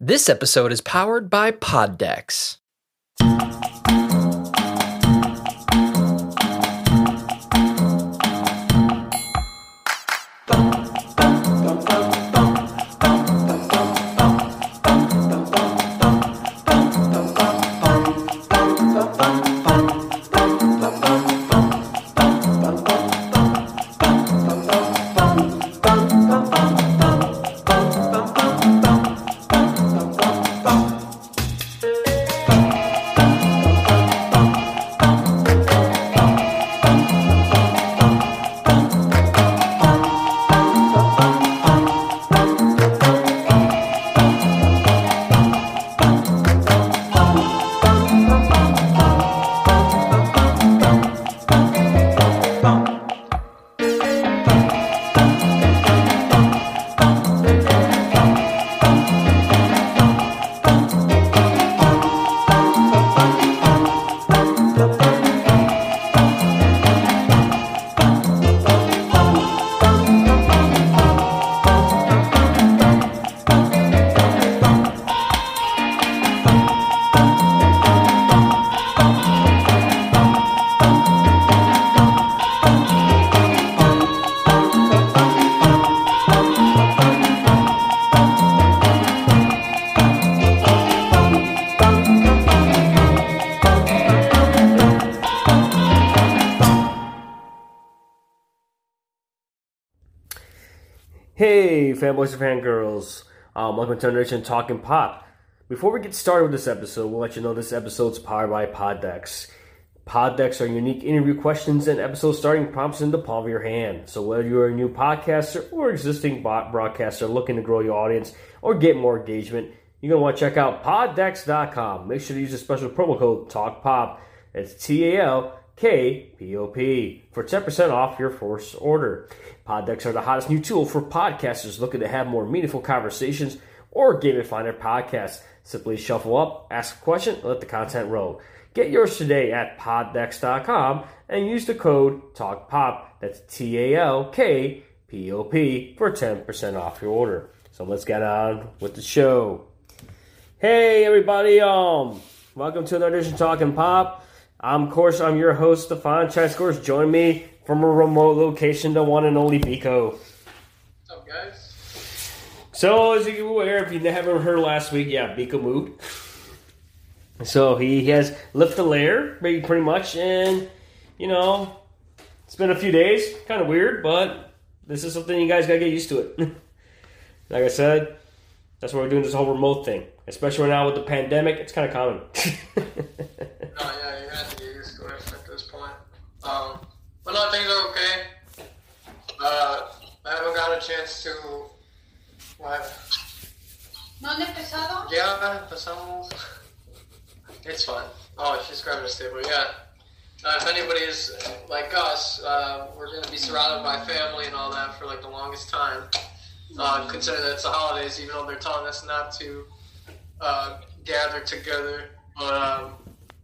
This episode is powered by PodDecks. Fanboys and fangirls. Um, welcome to Generation Talking Pop. Before we get started with this episode, we'll let you know this episode's powered by PodDecks. PodDecks are unique interview questions and episode starting prompts in the palm of your hand. So whether you're a new podcaster or existing broadcaster looking to grow your audience or get more engagement, you're going to want to check out poddecks.com. Make sure to use the special promo code TALKPOP. It's T-A-L-K-P-O-P for 10% off your first order. PodDecks are the hottest new tool for podcasters looking to have more meaningful conversations or find their podcast. Simply shuffle up, ask a question, and let the content roll. Get yours today at poddecks.com and use the code TALKPOP. That's T A L K P O P for 10% off your order. So let's get on with the show. Hey everybody, um, welcome to another edition of Talking Pop. I'm of course I'm your host, Stefan Chai Scores. Join me from a remote location, the one and only Biko. What's up, guys? So, as you aware, if you haven't heard last week, yeah, Biko moved. So he has lifted the layer, pretty pretty much, and you know, it's been a few days, kind of weird, but this is something you guys gotta get used to it. like I said, that's why we're doing this whole remote thing, especially right now with the pandemic. It's kind of common. No, yeah, you have to get used to it at this point. Um, but no, things are okay. Uh, I haven't got a chance to. What? ¿No han empezado? Yeah, empezamos. It's fun. Oh, she's grabbing a staple. Yeah. Uh, if anybody is like us, uh, we're going to be surrounded by family and all that for like the longest time. Uh, considering that it's the holidays, even though they're telling us not to uh, gather together. But um,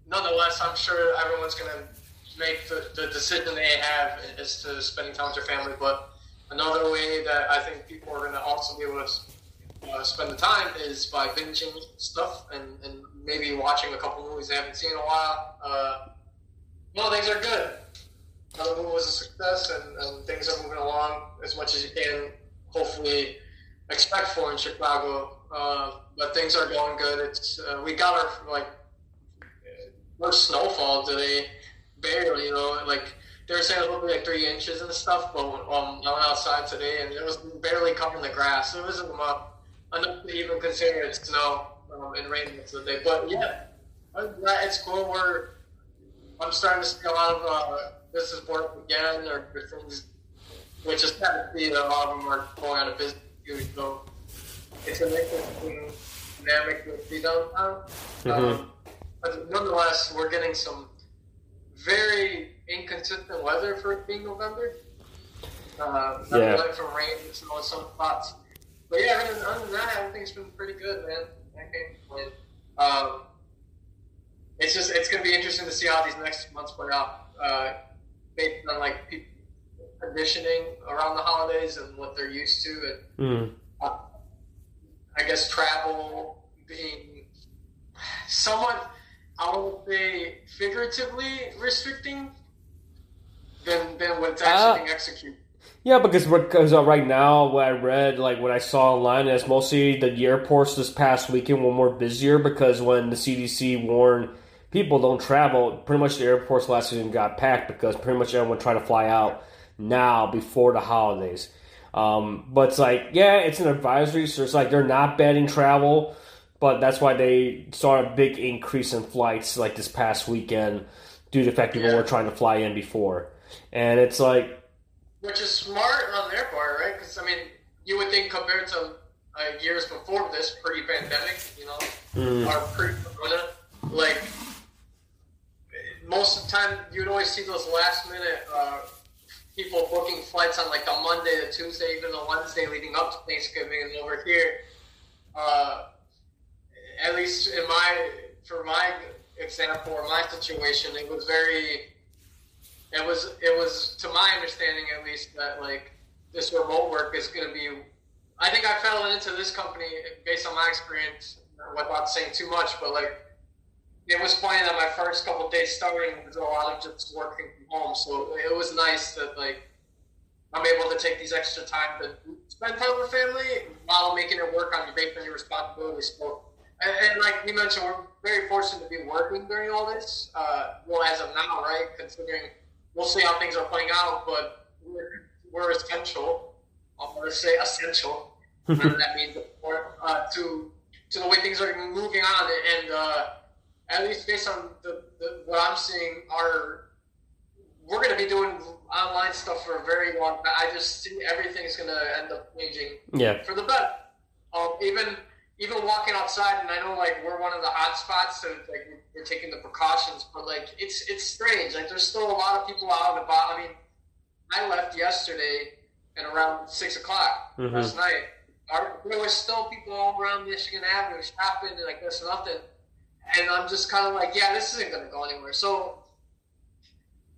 nonetheless, I'm sure everyone's going to make the, the decision they have as to spending time with their family. But another way that I think people are going to also be able to uh, spend the time is by binging stuff and, and maybe watching a couple movies they haven't seen in a while. Uh, no, things are good. Another movie was a success, and, and things are moving along as much as you can, hopefully, expect for in Chicago. Uh, but things are going good. It's uh, we got our like first snowfall today, barely. You know, like they were saying it was be like three inches and stuff, but um, I went outside today and it was barely covering the grass. It wasn't enough, enough to even consider it snow um, and rain most of the day. But yeah, other than that, it's cool. We're I'm starting to see a lot of uh, business board up again, or, or things, which is kind of see that a lot of them are going out of business. too. So it's an interesting dynamic to see downtown. Um, but nonetheless, we're getting some very inconsistent weather for it being November. Uh, Yeah. really from rain and snow some spots. But yeah, other than, other than that, everything's been pretty good, man. I can't complain. Um, it's just it's gonna be interesting to see how these next months play out, uh, based on like people conditioning around the holidays and what they're used to, and Mm. uh, I guess travel being somewhat, I would say, figuratively restricting than than what's actually Ah. being executed. Yeah, because because uh, right now what I read, like what I saw online, is mostly the airports this past weekend were more busier because when the CDC warned people don't travel, pretty much the airports last weekend got packed because pretty much everyone tried to fly out now before the holidays. Um, but it's like, yeah, it's an advisory, so it's like they're not banning travel, but that's why they saw a big increase in flights like this past weekend due to the fact people Yeah. were trying to fly in before, and it's like. Which is smart on their part, right? Because I mean, you would think compared to uh, years before this, pre-pandemic, you know, mm, or pre-corona, like most of the time, you'd always see those last-minute uh, people booking flights on like the Monday, the Tuesday, even the Wednesday leading up to Thanksgiving. And over here, uh, at least in my for my example or my situation, it was very it was it was to my understanding at least that like this remote work is going to be i think i fell into this company based on my experience without saying too much but like it was funny that my first couple days starting was a lot of just working from home so it was nice that like i'm able to take these extra time to spend time with family while making it work on your on your responsibilities. So and, and like you mentioned we're very fortunate to be working during all this uh, well as of now right considering we'll see how things are playing out, but we're, we're essential. I'm going to say essential, whatever that means, uh, to to the way things are moving on. And uh, at least based on the, the, what I'm seeing, are we're going to be doing online stuff for a very long time. I just see everything's going to end up changing Yeah. for the better. Um, even even walking outside, and I know like we're one of the hot spots, so like we're, taking the precautions, but like it's it's strange. Like there's still a lot of people out and about. I mean, I left yesterday at around six o'clock Mhm. last night. Our, there was still people all around Michigan Avenue shopping and like this and nothing, and I'm just kind of like, yeah, this isn't gonna go anywhere. So.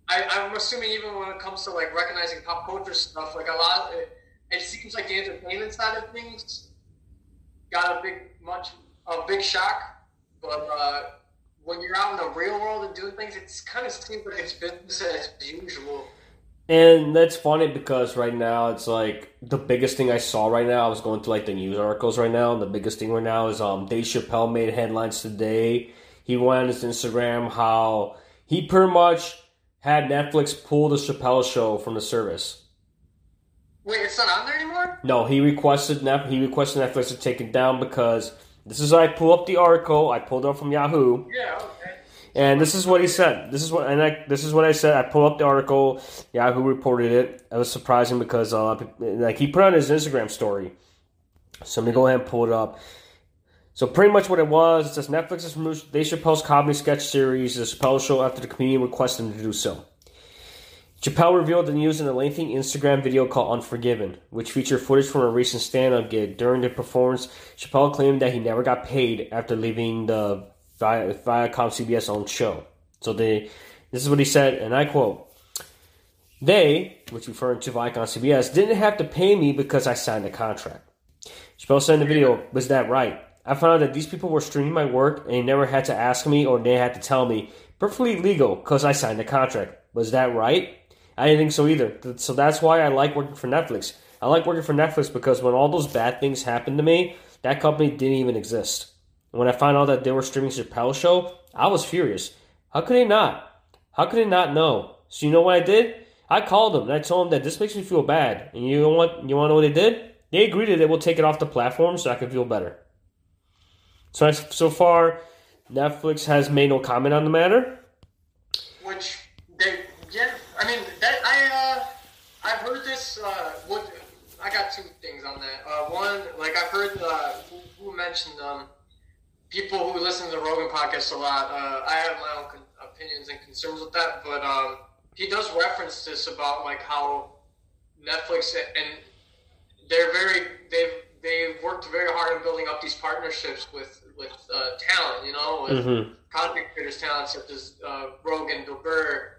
I, I'm assuming even when it comes to like recognizing pop culture stuff, like a lot, it, it seems like the entertainment side of things got a big much a big shock, but uh, when you're out in the real world and doing things, it's kind of seems like it's business as usual. And that's funny because right now it's like the biggest thing I saw right now. I was going through like the news articles right now, and the biggest thing right now is um Dave Chappelle made headlines today. He went on his Instagram how he pretty much had Netflix pull the Chappelle show from the service. Wait, it's not on there anymore? No, he requested Net he requested Netflix to take it down because this is I pull up the article. I pulled it up from Yahoo. Yeah, okay. And this is what he said. This is what and I, this is what I said. I pulled up the article. Yahoo reported it. It was surprising because uh, like he put on his Instagram story. So let me go ahead and pull it up. So pretty much what it was, it says Netflix has removed Dave Chappelle's comedy sketch series, The Chappelle Show, after the comedian requested him to do so. Chappelle revealed the news in a lengthy Instagram video called Unforgiven, which featured footage from a recent stand-up gig. During the performance, Chappelle claimed that he never got paid after leaving the Vi- Viacom CBS owned show. So they, this is what he said, and I quote: "They, which referring to Viacom CBS, didn't have to pay me because I signed a contract." Chappelle said in the video, "Was that right? I found out that these people were streaming my work and they never had to ask me or they had to tell me. Perfectly legal because I signed a contract. Was that right? I didn't think so either. So that's why I like working for Netflix. I like working for Netflix because when all those bad things happened to me, that company didn't even exist. And when I found out that they were streaming Chappelle's show, I was furious. How could they not? How could they not know? So you know what I did? I called them and I told them that this makes me feel bad. And you know what? You want to know what they did? They agreed that they will take it off the platform so I can feel better. So I, so far, Netflix has made no comment on the matter. Which they, I mean, that I, uh, I've heard this. Uh, what I got two things on that. Uh, one, like I've heard uh, who, who mentioned um, people who listen to the Rogan podcast a lot. Uh, I have my own con- opinions and concerns with that, but um, he does reference this about like how Netflix and they're very they've they've worked very hard on building up these partnerships with with uh, talent. You know, with Mm-hmm. content creators talent such as uh, Rogan, Bill Burr,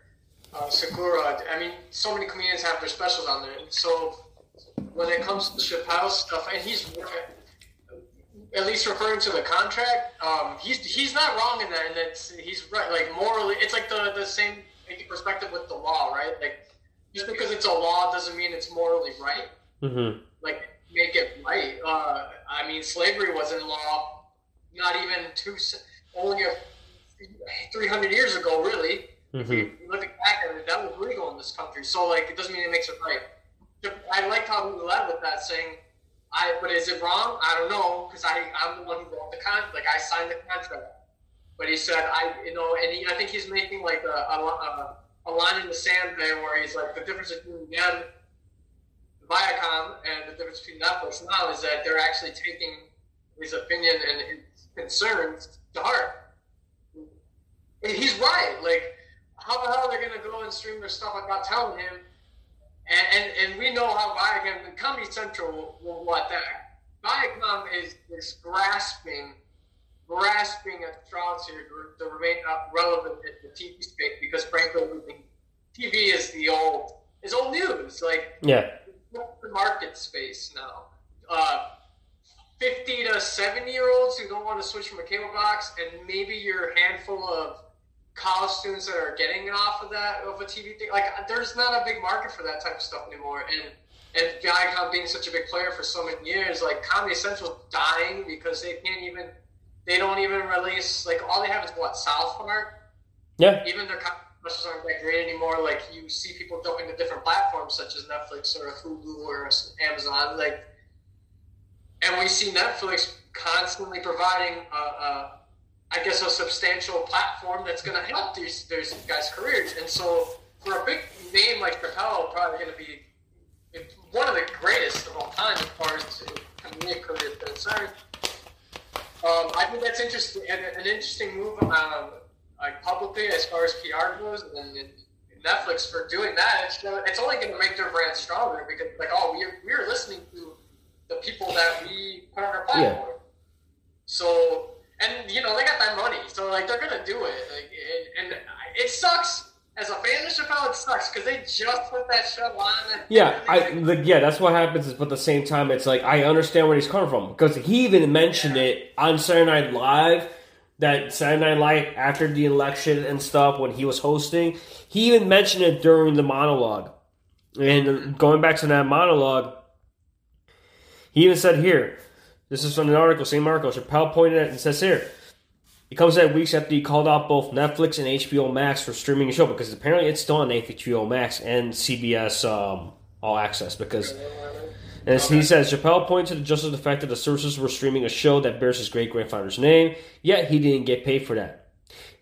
uh, Sakura. I mean, so many comedians have their specials on there. And so when it comes to the Chappelle stuff, and he's at least referring to the contract, um, he's he's not wrong in that, and that's he's right. Like morally, it's like the the same perspective with the law, right? Like just because it's a law doesn't mean it's morally right. Mm-hmm. Like make it right. Uh, I mean, slavery was in law not even two only a, 300 years ago, really. If you Mm-hmm. look back at it, that was legal in this country. So like, it doesn't mean it makes it right. I like how he led with that, saying, "I." But is it wrong? I don't know because I I'm the one who wrote the contract. Like I signed the contract. But he said, "I you know," and he, I think he's making like a, a, a, a line in the sand there, where he's like, the difference between them, Viacom, and the difference between Netflix now is that they're actually taking his opinion and his concerns to heart. And he's right. Like, how the hell are they going to go and stream their stuff without telling him? And, and, and we know how Viacom, Comedy Central will, will what that. Viacom is, is grasping, grasping at straws here to, to remain up relevant in the TV space because frankly, we think TV is the old, is old news. Like, Yeah. what's the market space now? Uh, 50 to 70 year olds who don't want to switch from a cable box, and maybe your handful of college students that are getting off of that of a TV thing. Like, there's not a big market for that type of stuff anymore. And and Viacom being such a big player for so many years, like Comedy Central's dying because they can't even, they don't even release like all they have is what South Park. Yeah. Even their commercials aren't that great anymore. Like you see people jumping to different platforms such as Netflix or Hulu or Amazon. Like, and we see Netflix constantly providing, a, a, I guess, a substantial platform that's going to help these these guys' careers. And so, for a big name like Chappelle, probably going to be one of the greatest of all time as far as comedic career is concerned. Um, I think that's interesting, an, an interesting move um, like publicly as far as PR goes, and, and Netflix for doing that. It's, it's only going to make their brand stronger because, like, oh, we're we're listening to the people that we put on our platform. So, and you know, they got that money, so like they're gonna do it. Like, and, and it sucks as a fan of Chappelle. It sucks because they just put that show on. Yeah, I like, yeah, that's what happens. Is but at the same time, it's like I understand where he's coming from because he even mentioned it on Saturday Night Live. That Saturday Night Live after the election and stuff when he was hosting, he even mentioned it during the monologue. And going back to that monologue, he even said here, this is from an article, same article. Chappelle pointed at and says here, it comes at weeks after he called out both Netflix and HBO Max for streaming a show because apparently it's still on HBO Max and CBS um, All Access because. As he says, Chappelle pointed to just the fact that the services were streaming a show that bears his great grandfather's name, yet he didn't get paid for that.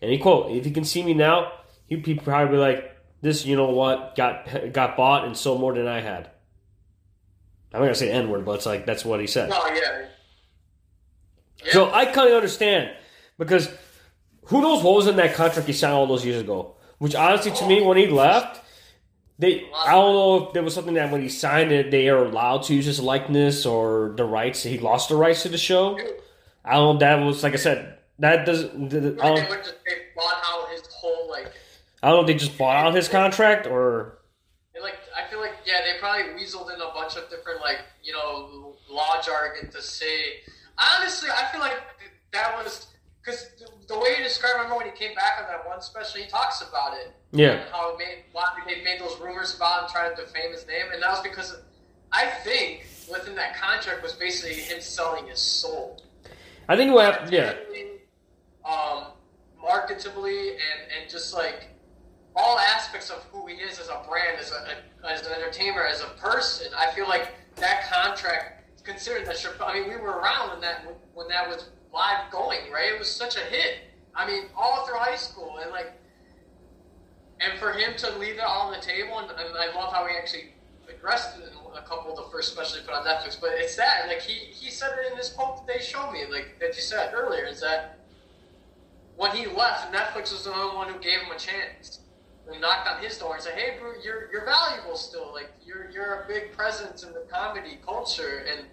And he quote, "If he can see me now, he'd be probably like, this, you know what, got got bought and sold more than I had." I'm not gonna say N word, but it's like that's what he said. Oh yeah. Yeah. So I kind of understand because who knows what was in that contract he signed all those years ago? Which honestly, to me, oh, when he left, they I don't know if there was something that when he signed it, they are allowed to use his likeness or the rights. He lost the rights to the show. I don't know. That was like I said. That doesn't. I they don't, would just they bought out his whole like I don't know if they just bought out his contract or like, I feel like, yeah, they probably weaseled in a bunch of different, like, you know, law jargon to say. Honestly, I feel like that was because the way you describe. Remember when he came back on that one special, he talks about it. Yeah. And how it made why they made those rumors about him trying to defame his name, and that was because I think within that contract was basically him selling his soul. I think what happened. Yeah. Um, marketably and, and just like all aspects of who he is as a brand, as a as an entertainer, as a person. I feel like that contract, considering that I mean, we were around when that when that was live going, right? It was such a hit. I mean, all through high school, and like, and for him to leave it all on the table, and, and I love how he actually addressed it in a couple of the first specials put on Netflix. But it's that, like, he he said it in this quote that they showed me, like that you said earlier, is that when he left, Netflix was the only one who gave him a chance. And knocked on his door and said, "Hey, bro, you're you're valuable still. Like you're you're a big presence in the comedy culture, and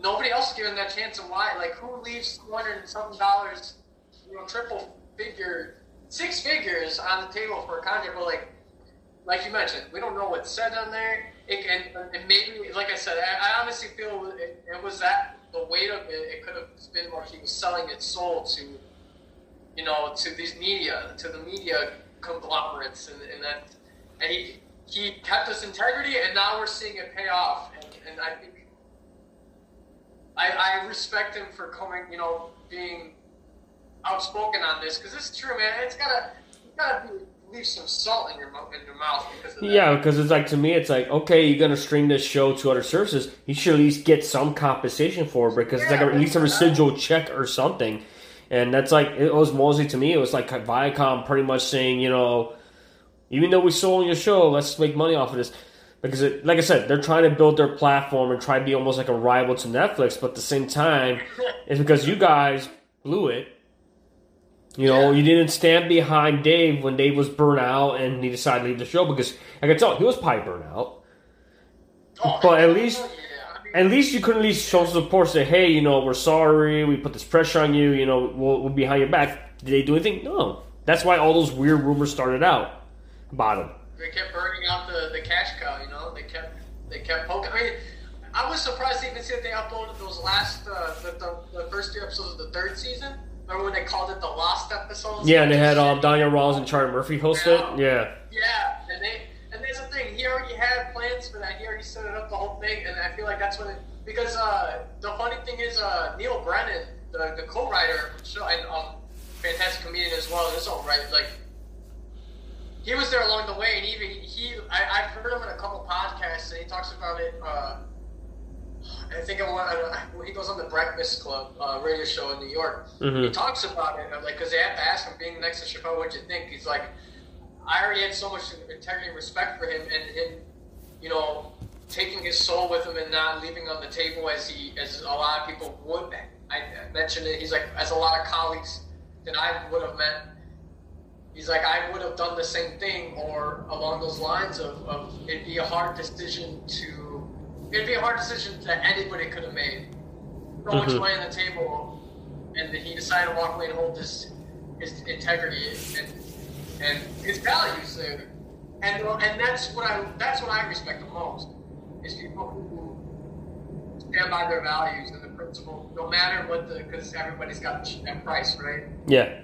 nobody else is given that chance. And why? Like, who leaves two hundred and something dollars, you know, triple figure, six figures on the table for a contract? But like, like you mentioned, we don't know what's said on there. It, and, and maybe, like I said, I, I honestly feel it, it was that the weight of it, it could have been where he was selling its soul to, you know, to these media, to the media conglomerates, and, and that, and he he kept his integrity, and now we're seeing it pay off, and, and I think. I, I respect him for coming, you know, being outspoken on this because it's true, man. It's gotta, you gotta be, leave some salt in your mouth, in your mouth because. Yeah, because it's like to me, it's like okay, you're gonna stream this show to other services. You should at least get some compensation for it because it's like a, at least a residual check or something. And that's like it was mostly to me. It was like Viacom pretty much saying, you know, even though we sold your show, let's make money off of this. Because, it, like I said, they're trying to build their platform and try to be almost like a rival to Netflix, but at the same time, it's because you guys blew it. You know, Yeah. you didn't stand behind Dave when Dave was burnt out and he decided to leave the show because I can tell he was probably burnt out. Oh, But at least- oh, yeah, At least you could at least show support. Say, hey, you know, we're sorry. We put this pressure on you. You know, we'll, we'll be behind your back. Did they do anything? No. That's why all those weird rumors started out about him. they kept burning out the, the cash cow. You know, they kept they kept poking. I mean, I was surprised to even see that they uploaded those last uh, the, the, the first two episodes of the third season. Remember when they called it the lost episodes? Yeah, and they had um, Donnell Rawlings and Charlie Murphy host it. Yeah. Yeah, and they and there's the thing. He already had plans for that. He already set it up the whole thing, and I feel like that's what it. Because uh, the funny thing is, uh, Neal Brennan, the, the co-writer, of and um, fantastic comedian as well. This all right, like he was there along the way, and even he, I, I've heard him in a couple podcasts, and he talks about it. Uh, I think I want, he goes on the Breakfast Club uh, radio show in New York. Mhm. He talks about it, like, because they have to ask him, being next to Chappelle, what'd you think? He's like, I already had so much integrity and respect for him, and him, you know, taking his soul with him and not leaving on the table as he, as a lot of people would. I mentioned it. He's like, as a lot of colleagues that I would have met. He's like, I would have done the same thing, or along those lines of, of it'd be a hard decision to, it'd be a hard decision that anybody could have made. So much money on the table, and then he decided to walk away and hold his his integrity and and his values there. And and that's what I that's what I respect the most is people who stand by their values and the principle, no matter what the because everybody's got a price, right? Yeah.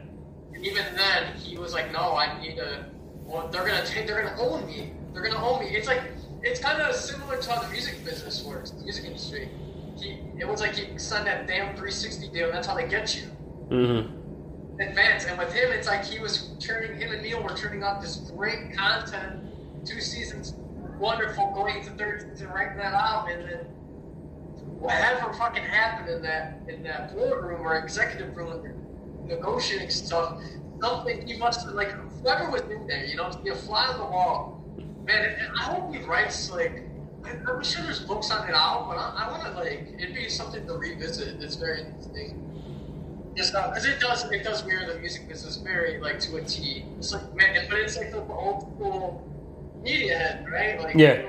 And even then, he was like, "No, I need to. Well, they're gonna take. They're gonna own me. They're gonna own me." It's like it's kind of similar to how the music business works, the music industry. He, it was like he signed that damn 360 deal, and that's how they get you Mm-hmm. advance. And with him, it's like he was turning him and Neil were turning out this great content, two seasons, wonderful, going to third season, writing that out, and then whatever fucking happened in that in that boardroom or executive room, negotiating stuff, something he must have like whoever was in there, you know, to be a fly on the wall. Man, I hope he writes like. I'm sure there's books on it out, but I, I want to like it'd be something to revisit. It's very interesting. Just because it does, it does mirror the music business very like to a T. It's like man, but it's like the old school media head, right? Like Yeah.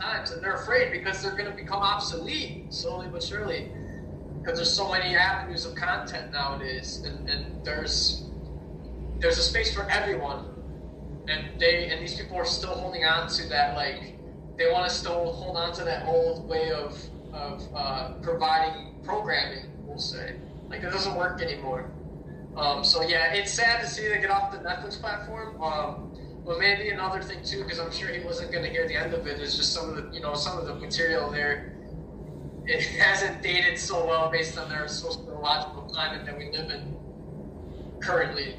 times, and they're afraid because they're going to become obsolete slowly but surely. Because there's so many avenues of content nowadays, and, and there's there's a space for everyone, and they and these people are still holding on to that like they want to still hold on to that old way of of uh, providing programming. We'll say like it doesn't work anymore. Um, so yeah, it's sad to see they get off the Netflix platform. Um, but maybe another thing too, because I'm sure he wasn't going to hear the end of it. Is just some of the you know some of the material there. It hasn't dated so well based on their sociological climate that we live in currently.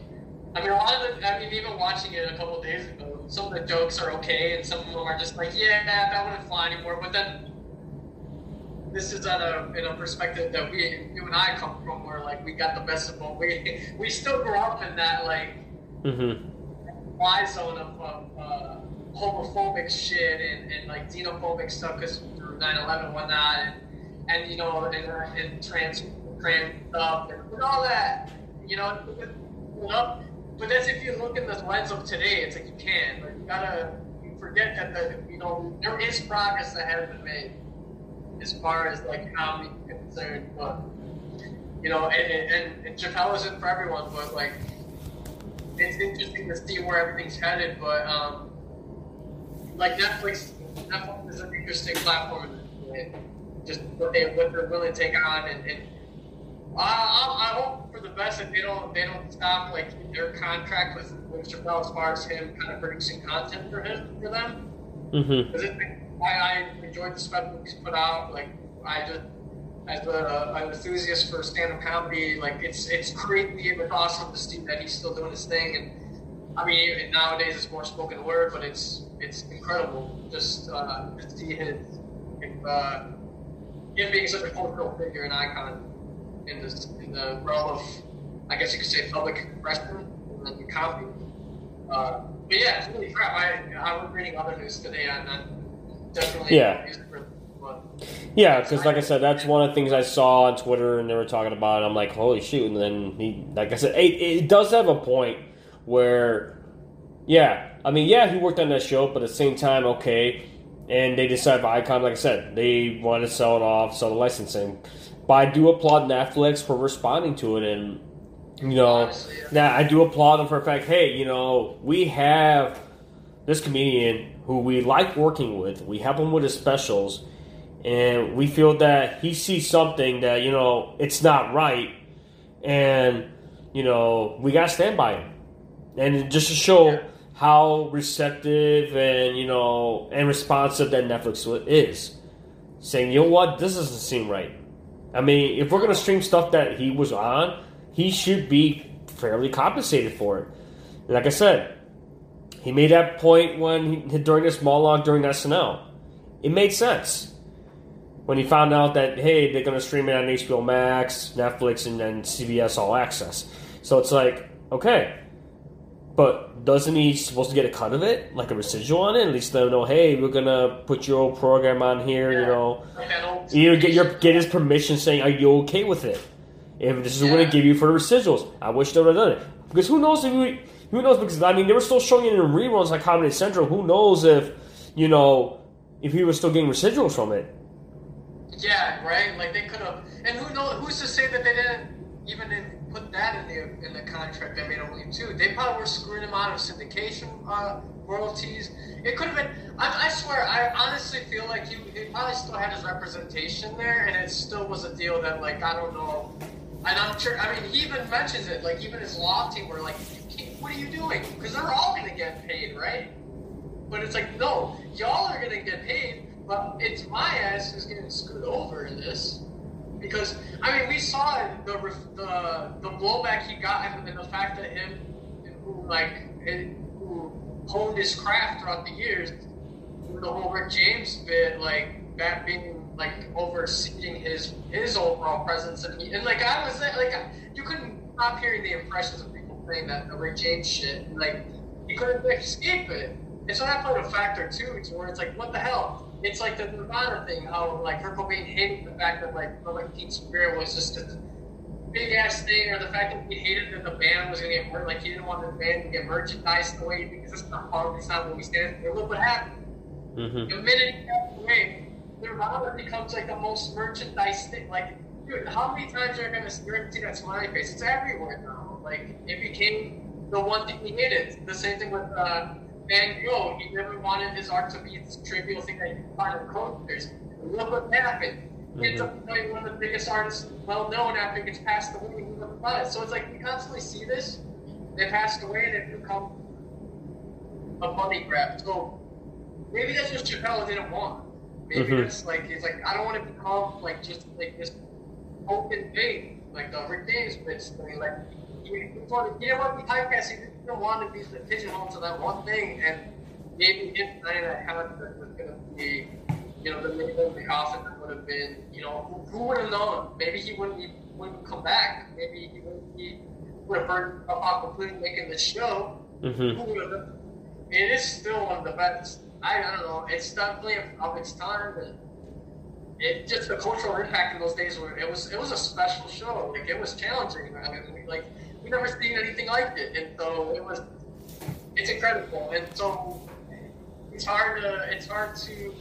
I mean, a lot of the, I mean, even watching it a couple of days ago, some of the jokes are okay, and some of them are just like, yeah, that wouldn't fly anymore. But then, this is on a in a perspective that we, you and I come from, where like we got the best of both. We we still grew up in that like Mm-hmm. fly zone of, of uh, homophobic shit and, and like xenophobic stuff because through 9-11 and whatnot and, and you know and, uh, and trans trans stuff and, and all that you know know, but that's if you look in the lens of today it's like you can't like you gotta you forget that the you know there is progress that has been made as far as like comedy is concerned but you know and, and, and Chappelle isn't for everyone but like it's interesting to see where everything's headed, but um, like Netflix, Netflix is an interesting platform. in. Just what they what they're willing to take on, and, and I, I, I hope for the best that they don't they don't stop like their contract with with Chappelle as far as him kind of producing content for him for them. Mm-hmm. Because I, I enjoyed the special he's put out. Like I just as a, an enthusiast for stand-up comedy, like it's it's and it's awesome to see that he's still doing his thing. And I mean, nowadays it's more spoken word, but it's it's incredible just uh, to see his uh, him being such a cultural figure and icon in this in the realm of, I guess you could say, public expression and comedy. Uh, but yeah, it's really crap. I I was reading other news today, and I definitely Yeah. used it for- but Yeah, because like I said, that's one of the things I saw on Twitter, and they were talking about. It. I'm like, holy shoot! And then he, like I said, it, it does have a point where, yeah, I mean, yeah, he worked on that show, but at the same time, okay, and they decided Viacom, like I said, they want to sell it off, sell the licensing. But I do applaud Netflix for responding to it, and you know, Honestly, yeah. that I do applaud them for the fact, hey, you know, we have this comedian who we like working with. We help him with his specials, and we feel that he sees something that you know it's not right, and you know we gotta stand by him, and just to show Yeah. How receptive and you know and responsive that Netflix is, saying you know what this doesn't seem right. I mean, if we're gonna stream stuff that he was on, he should be fairly compensated for it. Like I said, he made that point when he, during his monologue during SNL. It made sense when he found out that hey, they're gonna stream it on HBO Max, Netflix, and then CBS All Access. So it's like okay, but doesn't he supposed to get a cut of it, like a residual on it? At least him know, hey, we're gonna put your old program on here, you know. Either get your get his permission saying, "Are you okay with it?" If this is what I give you for the residuals, I wish they would have done it. Because who knows if we, who knows? Because I mean, they were still showing it in reruns like Comedy Central. Who knows if you know if he was still getting residuals from it? Yeah, right. Like they could have, and who knows? Who's to say that they didn't even in- put that in the in the contract that made him leave too? They probably were screwing him out of syndication uh, royalties. It could have been. I, I swear, I honestly feel like he, he probably still had his representation there, and it still was a deal that like I don't know. And I'm sure. I mean, he even mentions it. Like even his law team were like, "What are you doing?" Because they're all gonna get paid, right? But it's like, no, y'all are gonna get paid, but it's my ass who's getting screwed over in this. Because I mean, we saw the the the blowback he got, and the fact that him, who like who honed his craft throughout the years, the whole Rick James bit, like that being like overseeing his his overall presence, and he, and like I was like you couldn't stop hearing the impressions of people saying that the Rick James shit, like you couldn't escape it. And so that played a factor too, to where it's like, what the hell? It's like the Nirvana thing, how like Kurt Cobain hated the fact that like Public Teen Spirit was just a big ass thing, or the fact that he hated that the band was gonna get mer- like he didn't want the band to get merchandise the way because it's not punk, it's not what we stand for. Look what happened. Mm-hmm. The minute he passed away, Nirvana becomes like the most merchandise thing. Like, dude, how many times are you gonna see that smiley face? It's everywhere now. Like, it became the one thing he hated. The same thing with uh, Van Gogh. He never wanted his art to be this trivial thing that you can find in posters. Look what happened. He ends up becoming one of the biggest artists, well known after he gets passed away. He never thought it. So it's like we constantly see this. They passed away and it become a money grab. So maybe that's what Chappelle didn't want. Maybe Mhm. it's like he's like, I don't want to become like just like this open thing, like the Rick James bitch thing. Like he, he, he didn't want to be typecast. Didn't want to be pigeonholed to that one thing. And maybe if that contract was gonna be, you know, the nail in the coffin that would have been, you know, who, who would have known? Maybe he wouldn't be, wouldn't come back. Maybe he would be would have burned up completely making this show. Mm-hmm. Who would have? It is still one of the best. I, I don't know. It's definitely of its time, and it just the cultural impact in those days were it was it was a special show. Like it was challenging. I mean, like we never seen anything like it, and so it was. It's incredible, and so it's hard to it's hard to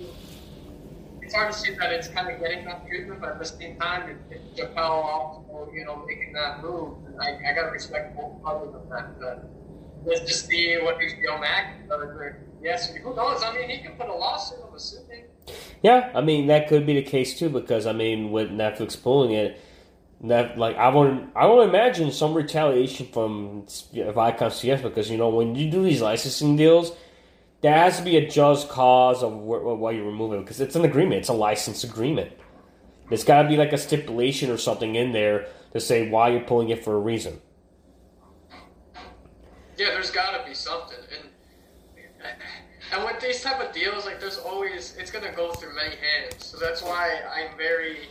it's hard to see that it's kind of getting that treatment, but at the same time, it, it Chappelle also you know making that move. And I, I gotta respect both parties of that. But let's just see what HBO Max does. Yes, who knows? I mean, he could put a lawsuit. I'm assuming. Yeah, I mean that could be the case too because I mean with Netflix pulling it, that like I would I would imagine some retaliation from Viacom CBS because you know when you do these licensing deals, there has to be a just cause of wh- why you're removing because it's an agreement, it's a license agreement. There's got to be like a stipulation or something in there to say why you're pulling it for a reason. Yeah, there's got to be something, and and with these type of deals, like there's always it's gonna go through many hands. So that's why I'm very.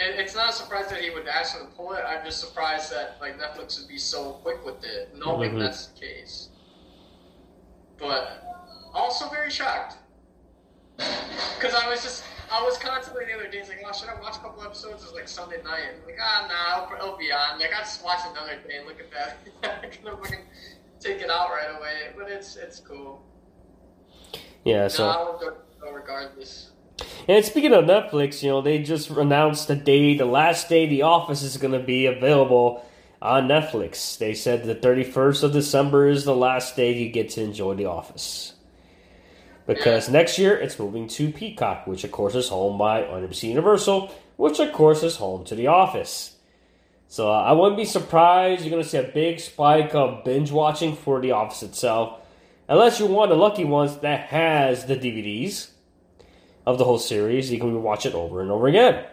It, it's not a surprise that he would ask him to pull it. I'm just surprised that like Netflix would be so quick with it, knowing Mhm. that's the case. But also very shocked because I was just I was constantly the other day like, oh, should I watch a couple episodes? It's like Sunday night. I'm like, ah, nah, it'll, be on. Like I just watch another day and look at that. I'm gonna fucking take it out right away. But it's it's cool. Yeah, so I go regardless. And speaking of Netflix, you know they just announced the day, the last day The Office is going to be available on Netflix. They said the 31st of December is the last day you get to enjoy The Office. Because next year it's moving to Peacock, which of course is home by NBC Universal, which of course is home to The Office. So uh, I wouldn't be surprised you're going to see a big spike of binge watching for The Office itself, unless you're one of the lucky ones that has the DVDs of the whole series. You can watch it over and over again.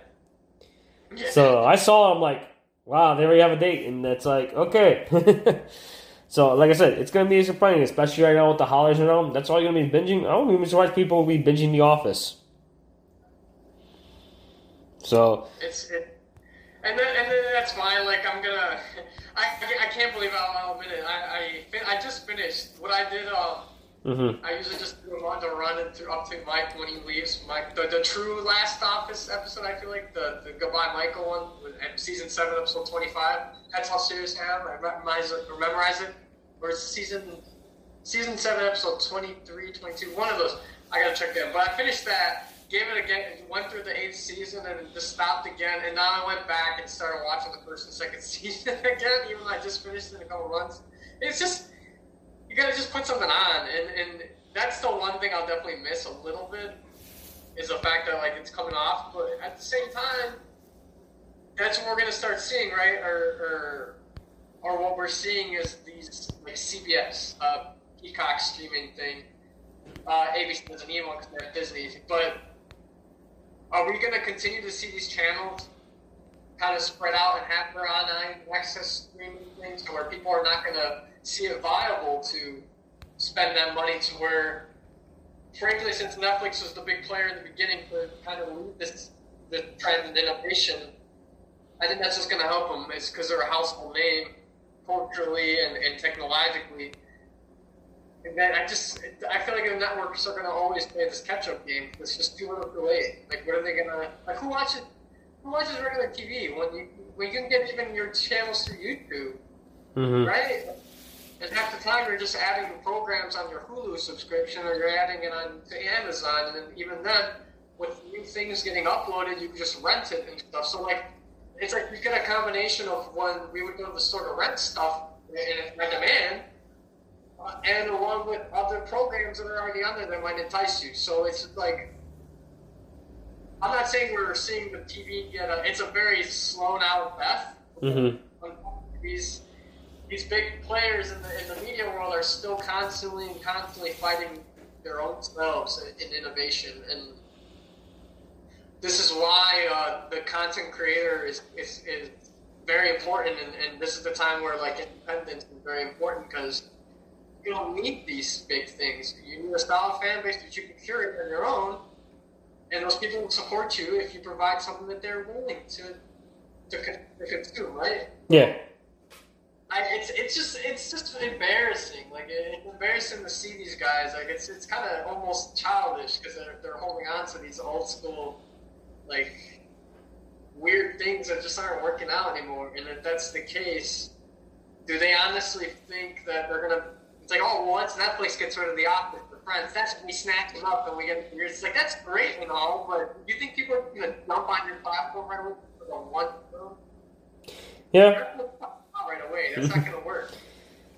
So I saw, I'm like, wow, there we have a date, and that's like, okay. so, like I said, it's gonna be surprising, especially right now with the holidays and all. That's all you're gonna be binging. I don't even be surprised people will be binging The Office. So, It's it, and then and then that's fine. Like I'm gonna, I, I can't believe I'll admit it. I I, I just finished what I did. Um, mhm. I usually just do one to run it through up to Mike when he leaves. Mike, the, the true last office episode. I feel like the, the goodbye Michael one, at season seven, episode twenty five. That's how serious I am. I memorize it. Or memorize it. Or season season seven, episode 23, 22, One of those. I gotta check that. But I finished that. Gave it again. Went through the eighth season and just stopped again. And now I went back and started watching the first and second season again. Even though I just finished in a couple runs. It's just you gotta just put something on, and and that's the one thing I'll definitely miss a little bit is the fact that like it's coming off, but at the same time, that's what we're gonna start seeing, right? Or or or what we're seeing is these like CBS, uh, Peacock streaming thing. Uh, ABC doesn't need one because they're Disney, but are we gonna continue to see these channels kind of spread out and have their online access streaming things to where people are not gonna see it viable to spend that money to where, frankly, since Netflix was the big player in the beginning to kind of lead this the trend and innovation, I think that's just going to help them. It's because they're a household name culturally and, and technologically. And then I just, I feel like the networks are going to always play this catch-up game. It's just too little, too late. Like, what are they going to like? Who watches? Who watches regular TV when you when you can get even your channels through YouTube? Mhm. right? And half the time you're just adding the programs on your Hulu subscription or you're adding it on to Amazon, and even then, with new things getting uploaded, you can just rent it and stuff. So like, it's like you get a combination of when we would go to the store to rent stuff on demand, uh, and along with other programs that are already on there that might entice you. So it's like. I'm not saying we're seeing the TV get a. It's a very slow out death Mhm. these these big players in the in the media world are still constantly and constantly fighting their own selves in, in innovation. And this is why uh, the content creator is, is, is very important. And, and this is the time where like independence is very important because you don't need these big things. You need a solid fan base that you can curate on your own and those people will support you if you provide something that they're willing to to, to consume right? Yeah. I, it's it's just it's just embarrassing. Like it, it's embarrassing to see these guys. Like it's it's kind of almost childish because they're they're holding on to these old school like weird things that just aren't working out anymore. And if that's the case, do they honestly think that they're gonna? It's like oh well, once Netflix gets rid of the Office for Friends, that's when we snatch them up and we get. It's like that's great and all, but you think people are gonna jump on your platform right away for the one film? Yeah. Right away. That's not going to work.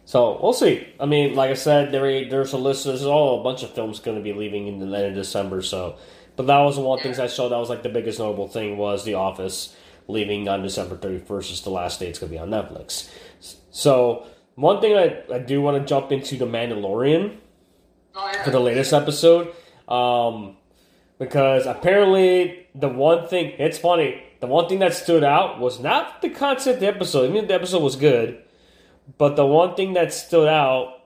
So we'll see. I mean, like I said, there there's a list. There's all a bunch of films going to be leaving in the end of December. So, but that was one of the things I saw. That was like the biggest notable thing was The Office leaving on December 31st. Is the last day it's going to be on Netflix. So one thing I, I do want to jump into the Mandalorian Oh, yeah. for the latest episode. Um, because apparently the one thing it's funny, the one thing that stood out was not the concept of the episode. Even if the episode was good, but the one thing that stood out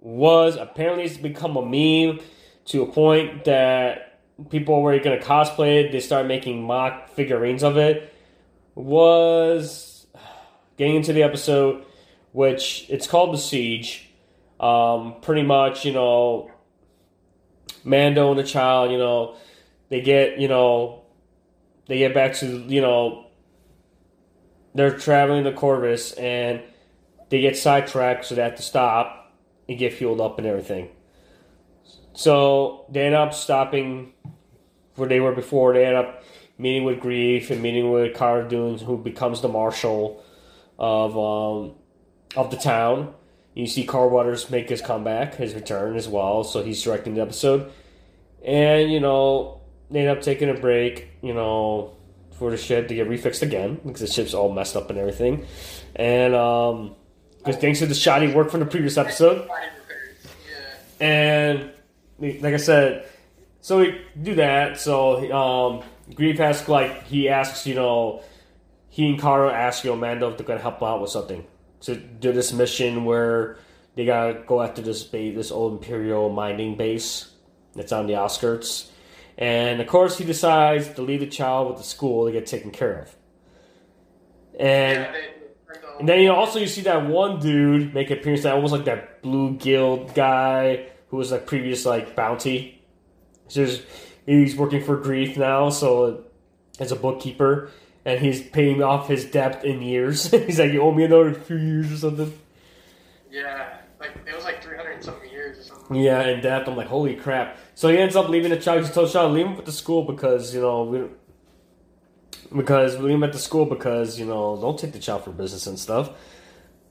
was apparently it's become a meme to a point that people were gonna cosplay it, they started making mock figurines of it. Was getting into the episode, which it's called the Siege. Um, pretty much, you know, Mando and the child, you know, they get, you know, they get back to, you know, they're traveling the Corvus and they get sidetracked, so they have to stop and get fueled up and everything. So they end up stopping where they were before. They end up meeting with Greef and meeting with Cara Dune, who becomes the marshal of um, of the town. You see Carl Weathers make his comeback, his return as well. So he's directing the episode, and you know they end up taking a break. You know for the ship to get refixed again because the ship's all messed up and everything, and um, because thanks to the shoddy work from the previous episode, and like I said, so we do that. So um, Greef asks, like he asks, you know, he and Cara ask you know Mando if they're gonna help out with something to do this mission where they gotta go after this base, this old Imperial mining base that's on the outskirts. And of course, he decides to leave the child with the school to get taken care of. And Yeah, they, and then you know, also you see that one dude make an appearance that almost like that blue guild guy who was like previous like bounty. So he's working for Greef now, so as a bookkeeper, and he's paying off his debt in years. he's like, you owe me another few years or something. yeah, like it was like 300 and something years or something. Yeah, in debt. I'm like, holy crap. So he ends up leaving the child. He told child leave him at the school because you know we. Because leave him at the school because you know don't take the child for business and stuff.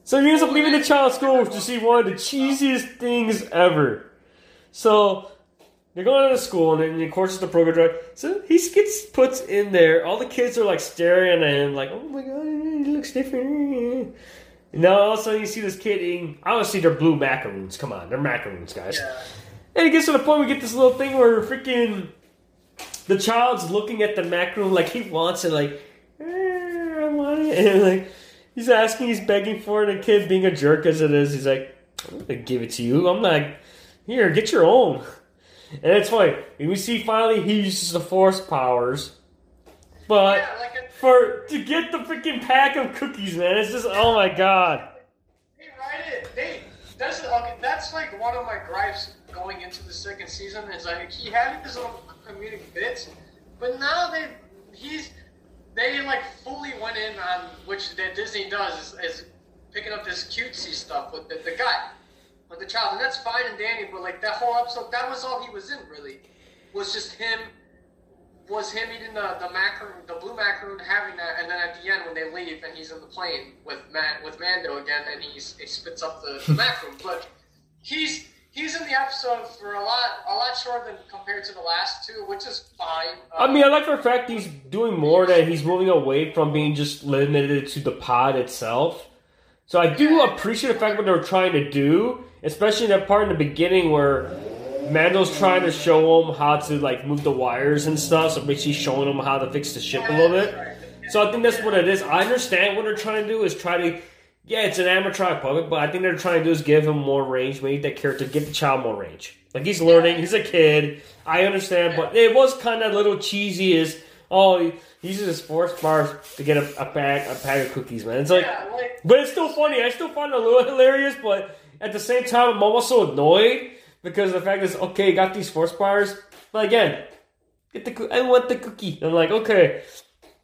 So he ends up leaving the child school to see one of the cheesiest things ever. So they're going to school and then of course it's the program director. So he gets put in there. All the kids are like staring at him like, oh my god, he looks different. Now all of a sudden you see this kid eating. Obviously they're blue macaroons. Come on, they're macaroons, guys. Yeah. And it gets to the point we get this little thing where freaking the child's looking at the macaroon like he wants it, like "Eh, I want it, and like he's asking, he's begging for it. The kid, being a jerk as it is, he's like, "I'm gonna give it to you." I'm like, "Here, get your own." And it's funny. And we see finally he uses the force powers, but Yeah, like for to get the freaking pack of cookies, man, it's just oh my god. they write it. They that's okay. That's like one of my gripes going into the second season. Is like he had his own comedic bits, but now they he's they like fully went in on which that Disney does is, is picking up this cutesy stuff with the, the guy with the child, and that's fine and dandy. But like that whole episode, that was all he was in. Really, was just him. Was him eating the the macaroon, the blue macaroon, having that, and then at the end when they leave and he's in the plane with Matt with Mando again, and he's he spits up the, the macaroon. But he's he's in the episode for a lot a lot shorter than compared to the last two, which is fine. I mean, I um, like the fact he's doing more that he's moving away from being just limited to the pod itself. So I do appreciate the fact what they're trying to do, especially that part in the beginning where Mando's trying to show him how to like move the wires and stuff. So basically showing him how to fix the ship a little bit. So I think that's what it is. I understand what they're trying to do is try to, yeah, it's an animatronic puppet, but I think they're trying to do is give him more range, make that character, give the child more range. Like he's learning, he's a kid. I understand, but it was kind of a little cheesy. Is oh, he he uses his force bars to get a, a bag, a bag of cookies, man. It's like, like but it's still funny. I still find it a little hilarious, but at the same time, I'm also annoyed because the fact is, okay, got these force powers, but again, get the I want the cookie. I'm like, okay,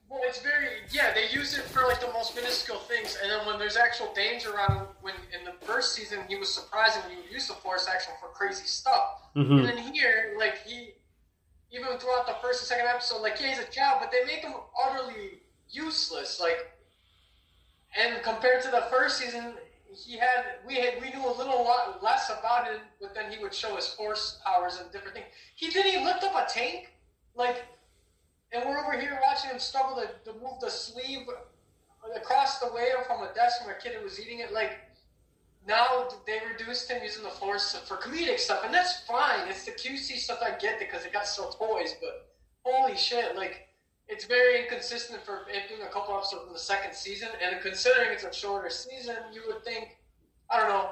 Well, it's very yeah. They use it for like the most minuscule things, and then when there's actual danger around, when in the first season he was surprising when you use the force action for crazy stuff, Mhm. and then here, like he, even throughout the first and second episode, like yeah, he's a child, but they make him utterly useless. Like, and compared to the first season, he had we had we knew a little lot less about him, but then he would show his force powers and different things. He didn't he lift up a tank, like, and we're over here watching him struggle to, to move the sleeve across the way from a desk from a kid who was eating it. Like, now they reduced him using the force for comedic stuff, and that's fine. It's the QC stuff I get because it got so toys, but holy shit, like it's very inconsistent for it being a couple episodes in the second season, and considering it's a shorter season, you would think, I don't know.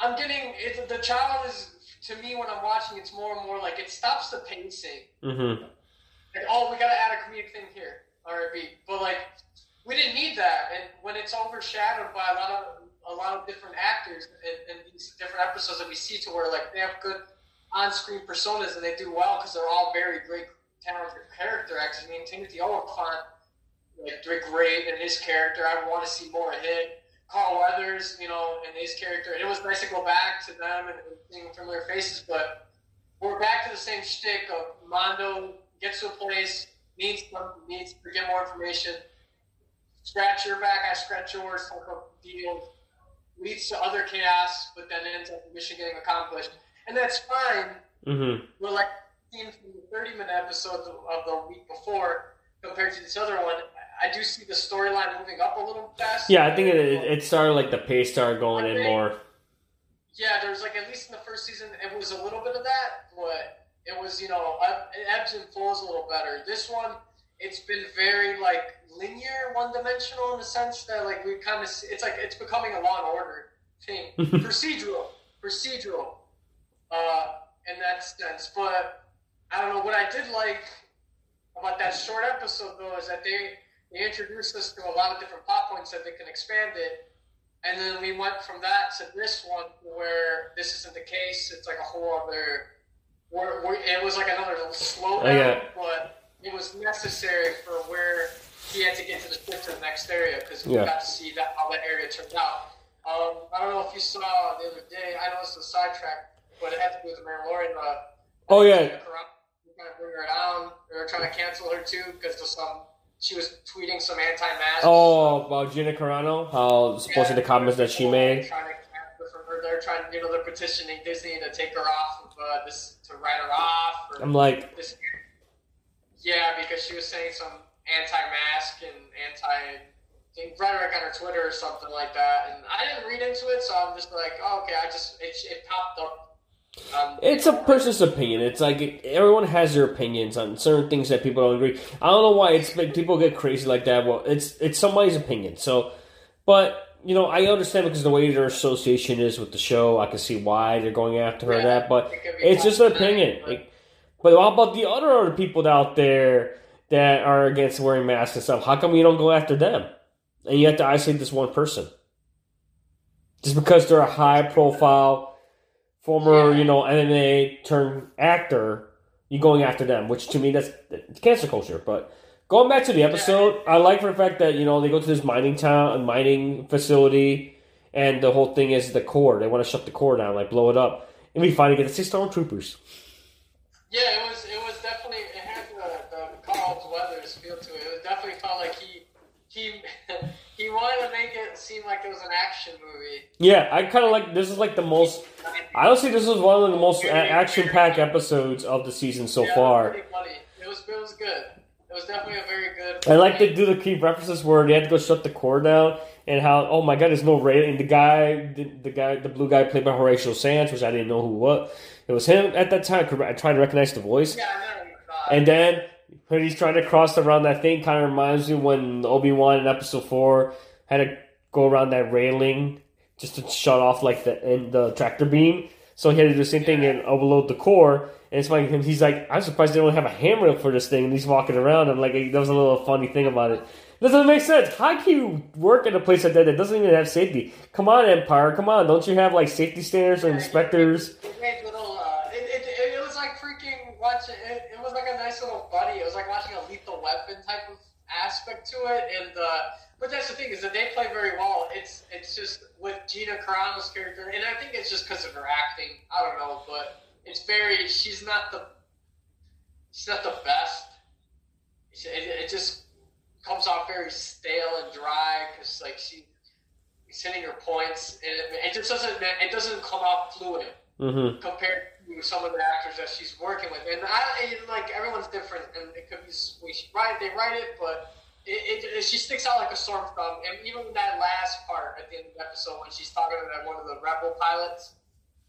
I'm getting it, the child is to me when I'm watching. It's more and more like it stops the pacing. Mm-hmm. Like, oh, we gotta add a comedic thing here, R&B, but like we didn't need that, and when it's overshadowed by a lot of a lot of different actors and, in these different episodes that we see, to where like they have good on-screen personas and they do well because they're all very great talented character actors. I mean, Timothy Olyphant like did great in his character. I want to see more of him. Carl Weathers, you know, and his character. It was nice to go back to them and, and seeing familiar faces, but we're back to the same shtick of Mando gets to a place, needs something, needs to get more information. Scratch your back, I scratch yours, type of deal. Leads to other chaos, but then ends up the mission getting accomplished. And that's fine. Mm-hmm. We're like seen from the 30 minute episode of, the week before compared to this other one. I do see the storyline moving up a little faster. Yeah, I think it, it, started like the pace started going in more. Yeah, there's like at least in the first season, it was a little bit of that, but it was you know it ebbs and flows a little better. This one, it's been very like linear, one dimensional in the sense that like we kind of it's like it's becoming a Law and Order thing, procedural, procedural, uh, in that sense. But I don't know what I did like about that short episode though is that they they introduced us to a lot of different plot points that they can expand it. And then we went from that to this one where this isn't the case. It's like a whole other. Where, where it was like another little slow but it was necessary for where he had to get to the shift to the next area because we Yeah. got to see that how that area turned out. Um, I don't know if you saw the other day. I know it's a sidetrack, but it had to do with the Mandalorian. Uh, Oh, yeah. Trying to bring her down. They're trying to cancel her too because of some. She was tweeting some anti-mask. Oh, about Gina Carano, how supposedly the comments that she made. Trying to from her. They're trying, you know, they're petitioning Disney to take her off of uh, this, to write her off. I'm like, this. Yeah, because she was saying some anti-mask and anti think rhetoric on her Twitter or something like that, and I didn't read into it, so I'm just like, oh, okay, I just it, it popped up. It's a person's opinion. It's like everyone has their opinions on certain things that people don't agree. I don't know why it's like people get crazy like that. Well, it's it's somebody's opinion. So, but you know, I understand because the way their association is with the show, I can see why they're going after her. Yeah, that, but it it's just an opinion. but- Like, but how about the other other people out there that are against wearing masks and stuff? How come you don't go after them? And you have to isolate this one person just because they're a high profile former, Yeah. you know, MMA turned actor, you going after them, which to me that's cancer culture. But going back to the episode, I like for the fact that you know they go to this mining town, mining facility, and the whole thing is the core. They want to shut the core down, like blow it up, and we finally get the six stormtroopers. Yeah, it was. It was definitely. It had the, the Carl Weathers feel to it. It was definitely felt like he he he wanted to make it seem like it was an action movie. Yeah, I kind of like this is like the most. I honestly, this was one of the most action-packed episodes of the season so Yeah, far. It was, funny. it was. It was good. It was definitely a very good. I like to do the key references where they had to go shut the core down, and how oh my god, there's no rating. The guy, the, the guy, the blue guy played by Horatio Sanz, which I didn't know who what. It was him at that time. I tried to recognize the voice, Yeah, I know. And then when he's trying to cross around that thing, kind of reminds me when Obi Wan in Episode Four had to go around that railing just to shut off like the the tractor beam. So he had to do the same thing and overload the core. And it's funny, him. He's like, I'm surprised they don't have a handrail for this thing. And he's walking around, and like that was a little funny thing about it. Doesn't make sense. How can you work in a place like that that doesn't even have safety? Come on, Empire. Come on. Don't you have like safety standards or inspectors? It made little. Uh, it, it, it, it was like freaking watching. It, it was like a nice little buddy. It was like watching a Lethal Weapon type of aspect to it. And uh, but that's the thing is that they play very well. It's it's just with Gina Carano's character, and I think it's just because of her acting. I don't know, but it's very. She's not the. She's not the best. It, it just comes off very stale and dry because like she he's hitting her points, and it, it just doesn't it doesn't come off fluid Mm-hmm. compared to some of the actors that she's working with. And I like everyone's different, and it could be we should write they write it, but it, it, she sticks out like a sore thumb. And even that last part at the end of the episode when she's talking to that one of the rebel pilots,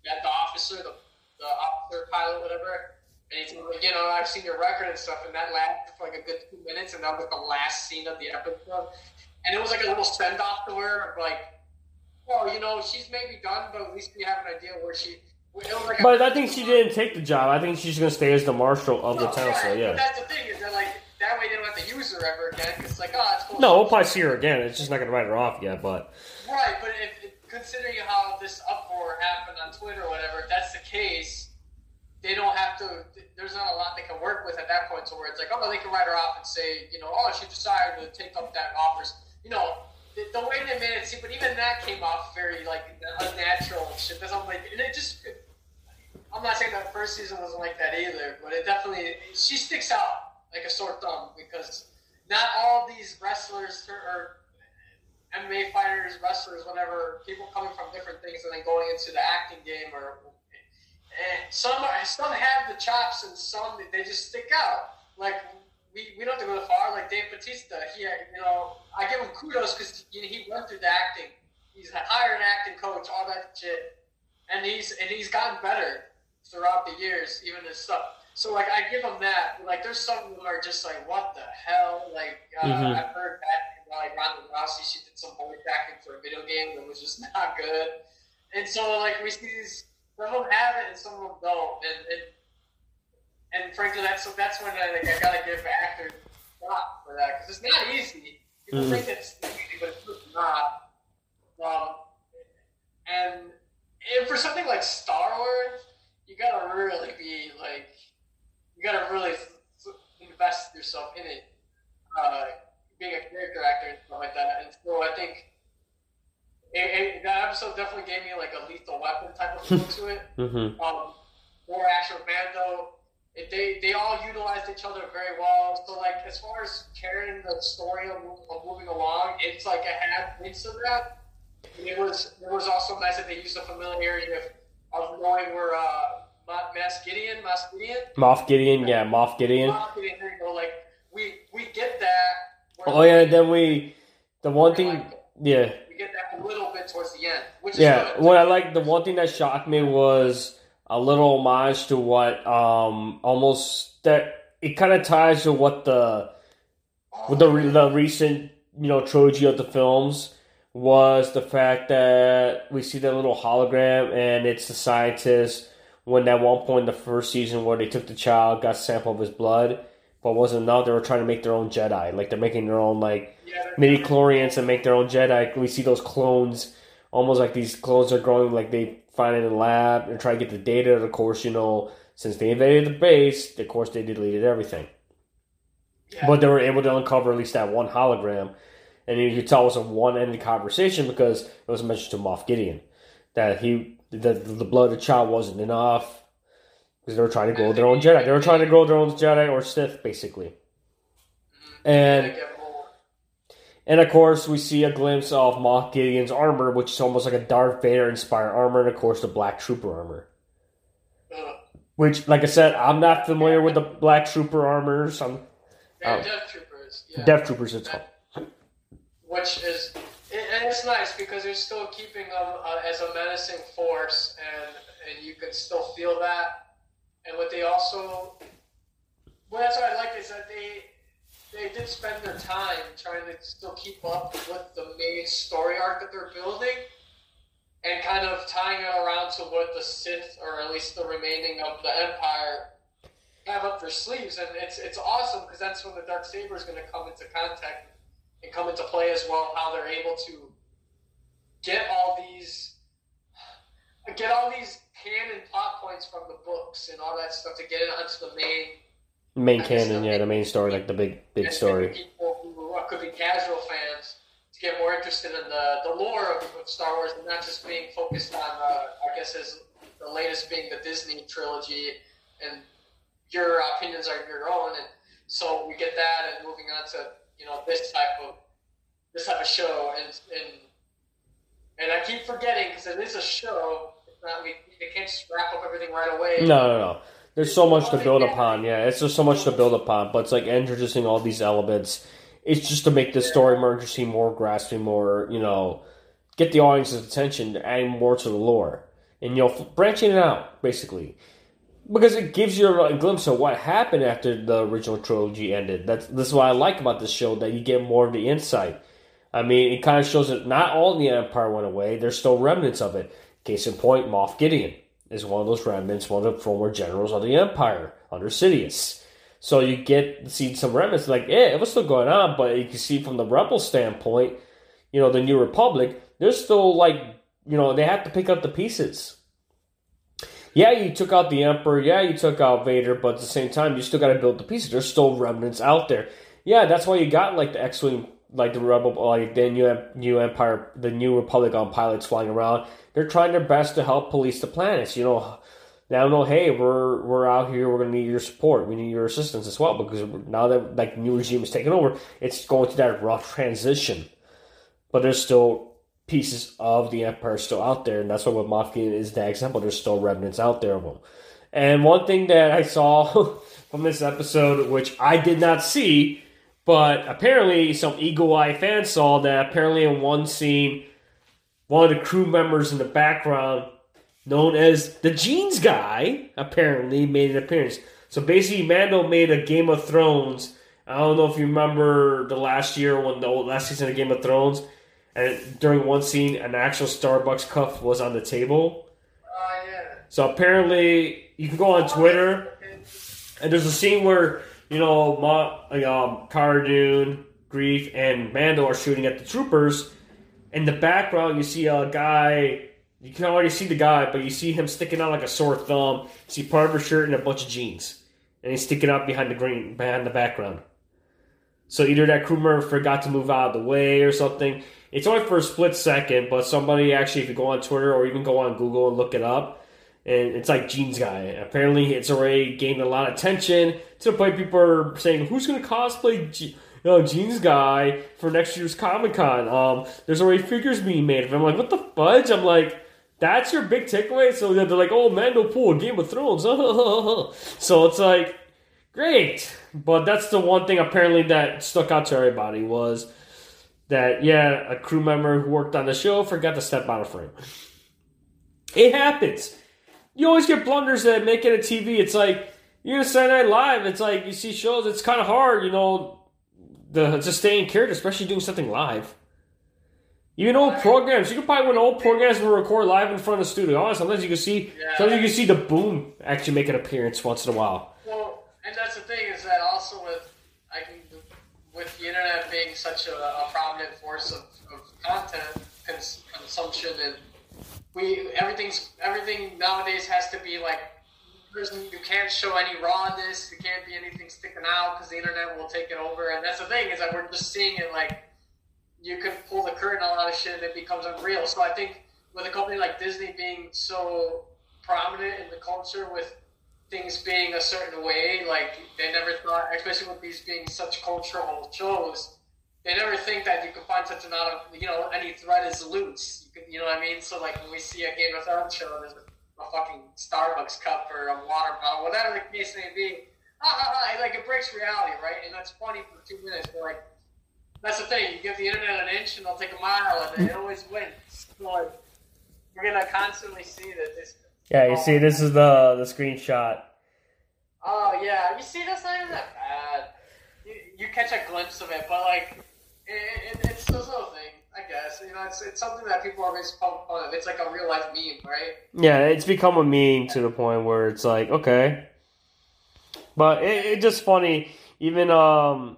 that the officer, the the officer pilot, whatever. And he's like, you know, I've seen your record and stuff, and that lasted for like a good two minutes, and that was the last scene of the episode. And it was like a little send off to her, of like, well, you know, she's maybe done, but at least we have an idea where she. Like But I think she didn't take the job. I think she's gonna stay as the marshal of the No, town. So But yeah. that's the thing is that like that way they don't have to use her ever again. 'cause it's like, oh, it's cool. No, we'll probably see her again. It's just not gonna write her off yet. But Right, but if, considering how this uproar happened on Twitter or whatever, if that's the case, they don't have to. There's not a lot they can work with at that point. To where it's like, oh, they can write her off and say, you know, oh, she decided to take up that offers. You know, the, the way they made it seem, but even that came off very like unnatural and shit. That's I'm like, and it just. I'm not saying that first season wasn't like that either, but it definitely she sticks out like a sore thumb because not all these wrestlers or MMA fighters, wrestlers, whatever, people coming from different things and then going into the acting game or and some some have the chops and some they just stick out. Like we, we don't have to go far. Like Dave Batista, he you know I give him kudos because know, he went through the acting. He's hired an acting coach, all that shit, and he's and he's gotten better throughout the years, even his stuff. So like I give them that. Like there's some them are just like what the hell. Like uh, Mhm. I've heard that like Ronda Rousey, she did some voice acting for a video game that was just not good. And so like we see these some of them have it and some of them don't. And and, and frankly, that's so that's when I like I gotta give actors props for that because it's not easy. People Mhm. think it's easy, but it's not. Um, and and for something like Star Wars, you gotta really be like, you gotta really invest yourself in it, uh, being a character actor and stuff like that. And so I think it, it, that episode definitely gave me like a lethal weapon type of feel to it. mm-hmm. Um, more action Mando. It, they they all utilized each other very well. So like as far as carrying the story of, of moving along, it's like it had hints of that. And it was it was also nice that they used the familiarity of, of knowing where uh, Ma- Mas Gideon, Mas Gideon, Moff Gideon, yeah, Moff Gideon. Moff Gideon, there you go. Like we we get that. Oh yeah, then we the one thing, Like, yeah, we get that a little bit towards the end, which is yeah. What I like, the one thing that shocked me was a little homage to what um almost that it kind of ties to what the with the the recent you know trilogy of the films was the fact that we see that little hologram and it's the scientist when at one point in the first season where they took the child got a sample of his blood but wasn't enough they were trying to make their own jedi like they're making their own like Yeah, midi chlorians and make their own jedi we see those clones almost like these clones are growing like they find it in the lab and try to get the data and of course you know since they invaded the base of course they deleted everything yeah. but they were able to uncover at least that one hologram. And you could tell it was a one-ended conversation because it was mentioned to Moff Gideon that he that the blood of the child wasn't enough because they were trying to grow their own Jedi. They were trying to grow their own Jedi or Sith, basically. Mm-hmm. And and of course, we see a glimpse of Moff Gideon's armor, which is almost like a Darth Vader-inspired armor, and of course, the Black Trooper armor. Uh-huh. Which, like I said, I'm not familiar with the Black Trooper armor. Some They're Oh. Death Troopers. Yeah. Death Troopers, it's called. which is and it's nice because they're still keeping them uh, as a menacing force, and and you can still feel that. And what they also, well, that's what I like is that they they did spend their time trying to still keep up with the main story arc that they're building, and kind of tying it around to what the Sith or at least the remaining of the Empire have up their sleeves, and it's it's awesome because that's when the dark saber is going to come into contact and come into play as well. How they're able to get all these get all these canon plot points from the books and all that stuff to get it onto the main Main canon, yeah, the main story, like the big, big story. People who could be casual fans to get more interested in the, the lore of, of Star Wars and not just being focused on, uh, I guess, as the latest being the Disney trilogy, and your opinions are your own. And so we get that, and moving on to you know this type of this type of show, and and and I keep forgetting because it is a show. It's not we they can't just wrap up everything right away. No, no, no. There's so much to build upon. Yeah, it's just so much to build upon. But it's like introducing all these elements. It's just to make the story more interesting, more grasping, more you know, get the audience's attention, adding more to the lore, and you know, branching it out basically. Because it gives you a glimpse of what happened after the original trilogy ended. That's this is what I like about this show that you get more of the insight. I mean, it kind of shows that not all the Empire went away. There's still remnants of it. Case in point, Moff Gideon is one of those remnants, one of the former generals of the Empire under Sidious. So you get see some remnants, like, yeah, it was still going on, but you can see from the rebel standpoint, you know, the New Republic, they're still like, you know, they have to pick up the pieces. Yeah, you took out the Emperor, yeah, you took out Vader, but at the same time, you still got to build the pieces. There's still remnants out there. Yeah, that's why you got like the X-wing, like the rebel, like the new new Empire, the New Republic on pilots flying around. They're trying their best to help police the planets. You know, now know, hey, we're we're out here. We're gonna need your support. We need your assistance as well because now that like new regime is taking over, it's going through that rough transition. But there's still pieces of the empire still out there, and that's why Moff Gideon is the example. There's still remnants out there of them. And one thing that I saw from this episode, which I did not see, but apparently some eagle eye fans saw that apparently in one scene, one of the crew members in the background, known as the Jeans guy, apparently made an appearance. So basically, Mando made a Game of Thrones. I don't know if you remember the last year when the last season of Game of Thrones, and during one scene, an actual Starbucks cup was on the table. Oh yeah. So apparently, you can go on Twitter, and there's a scene where you know, Ma, um, Cara Dune, Greef, and Mando are shooting at the troopers. In the background, you see a guy. You can already see the guy, but you see him sticking out like a sore thumb. You see part of his shirt and a bunch of jeans, and he's sticking out behind the green, behind the background. So either that crew member forgot to move out of the way or something. It's only for a split second, but somebody actually, if you go on Twitter or even go on Google and look it up, and it's like Jeans Guy. Apparently, it's already gained a lot of attention to the point people are saying, "Who's going to cosplay G- you know, Jeans Guy for next year's Comic Con?" Um, there's already figures being made of him. I'm like, "What the fudge?" I'm like, "That's your big takeaway." So they're like, "Oh, Mando Pool, Game of Thrones." so it's like, great, but that's the one thing apparently that stuck out to everybody was that yeah, a crew member who worked on the show forgot to step out of frame. It happens you always get blunders that make it a TV. It's like you're gonna Saturday Night Live. It's like you see shows. It's kind of hard, you know, the to stay in character, especially doing something live. Even old programs, you can probably when old programs will record live in front of the studio. Oh, sometimes you can see, Yeah. sometimes you can see the boom actually make an appearance once in a while. Well, and that's the thing is that also with with the internet being such a, a prominent force of, of content cons- consumption and we everything's everything nowadays has to be like you can't show any rawness there can't be anything sticking out because the internet will take it over. And that's the thing is that we're just seeing it like you can pull the curtain on a lot of shit and it becomes unreal. So I think with a company like Disney being so prominent in the culture with things being a certain way. Like they never thought, especially with these being such cultural shows, they never think that you can find such an out of you know any thread is loose. You, you know what I mean? So like when we see a Game of Thrones show, there's a, a fucking Starbucks cup or a water bottle, whatever the case may be. Ah, like it breaks reality, right? And that's funny for two minutes, but like that's the thing. You give the internet an inch, and they'll take a mile, and it always wins. So like, we're gonna constantly see that this. Yeah, you see, this is the the screenshot. Oh yeah, you see, that's not even that bad. You, you catch a glimpse of it, but like, it, it, it's this little thing. I guess you know, it's, it's something that people are always poking fun of. It's like a real life meme, right? Yeah, it's become a meme to the point where it's like, okay. But it, it's just funny. Even um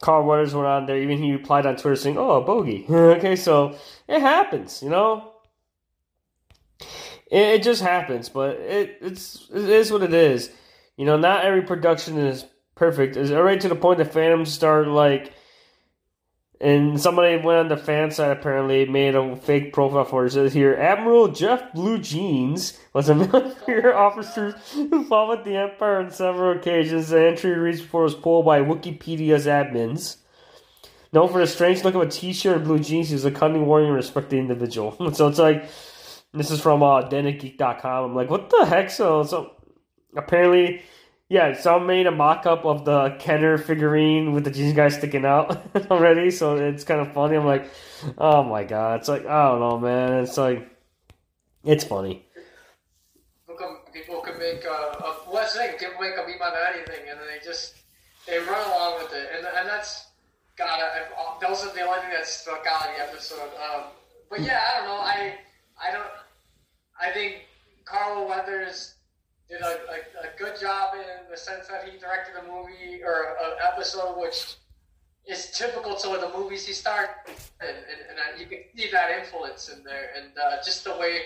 Carl Weathers went on there, even he replied on Twitter saying, Oh, a bogey. okay, so it happens, you know? It, just happens, but it it's it is what it is. You know, not every production is perfect. It's already to the point that fans start like and somebody went on the fan side apparently made a fake profile for it. It says here Admiral Jeff Blue Jeans was a military officer who fought with the Empire on several occasions. The entry reads before was pulled by Wookieepedia's admins. Known for the strange look of a t-shirt and blue jeans, he's a cunning warrior and respected individual. so it's like, this is from uh, DenofGeek.com. I'm like, what the heck? So, so apparently, yeah, someone made a mock-up of the Kenner figurine with the jeans guy sticking out already. So it's kind of funny. I'm like, oh my god. It's like, I don't know, man. It's like, it's funny. People can, people can make uh, a, the thing? People make a meme out of anything, and they just they run along with it, and and that's God. I, I, that was the only thing that stuck out in the episode. Um, but yeah, I don't know. I I don't. I think Carl Weathers did a, a, a good job in the sense that he directed a movie or an episode which is typical to the movies he started, and, and, you can see that influence in there, and uh, just the way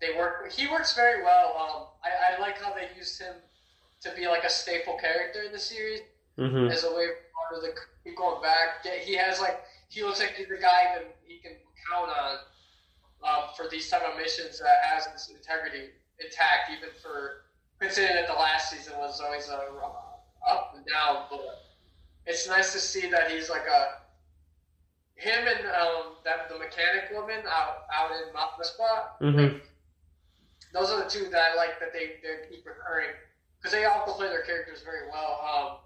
they work. He works very well. Um, I, I like how they used him to be like a staple character in the series Mm-hmm. as a way of the keep going back. He has like he looks like he's the guy that he can count on um, for these type of missions that has his integrity intact, even for considering that the last season was always a up and down. But it's nice to see that he's like a him and um, that the mechanic woman out out in Mount Spot. Mhm. Those are the two that I like that they, they keep recurring because they all play their characters very well. Um,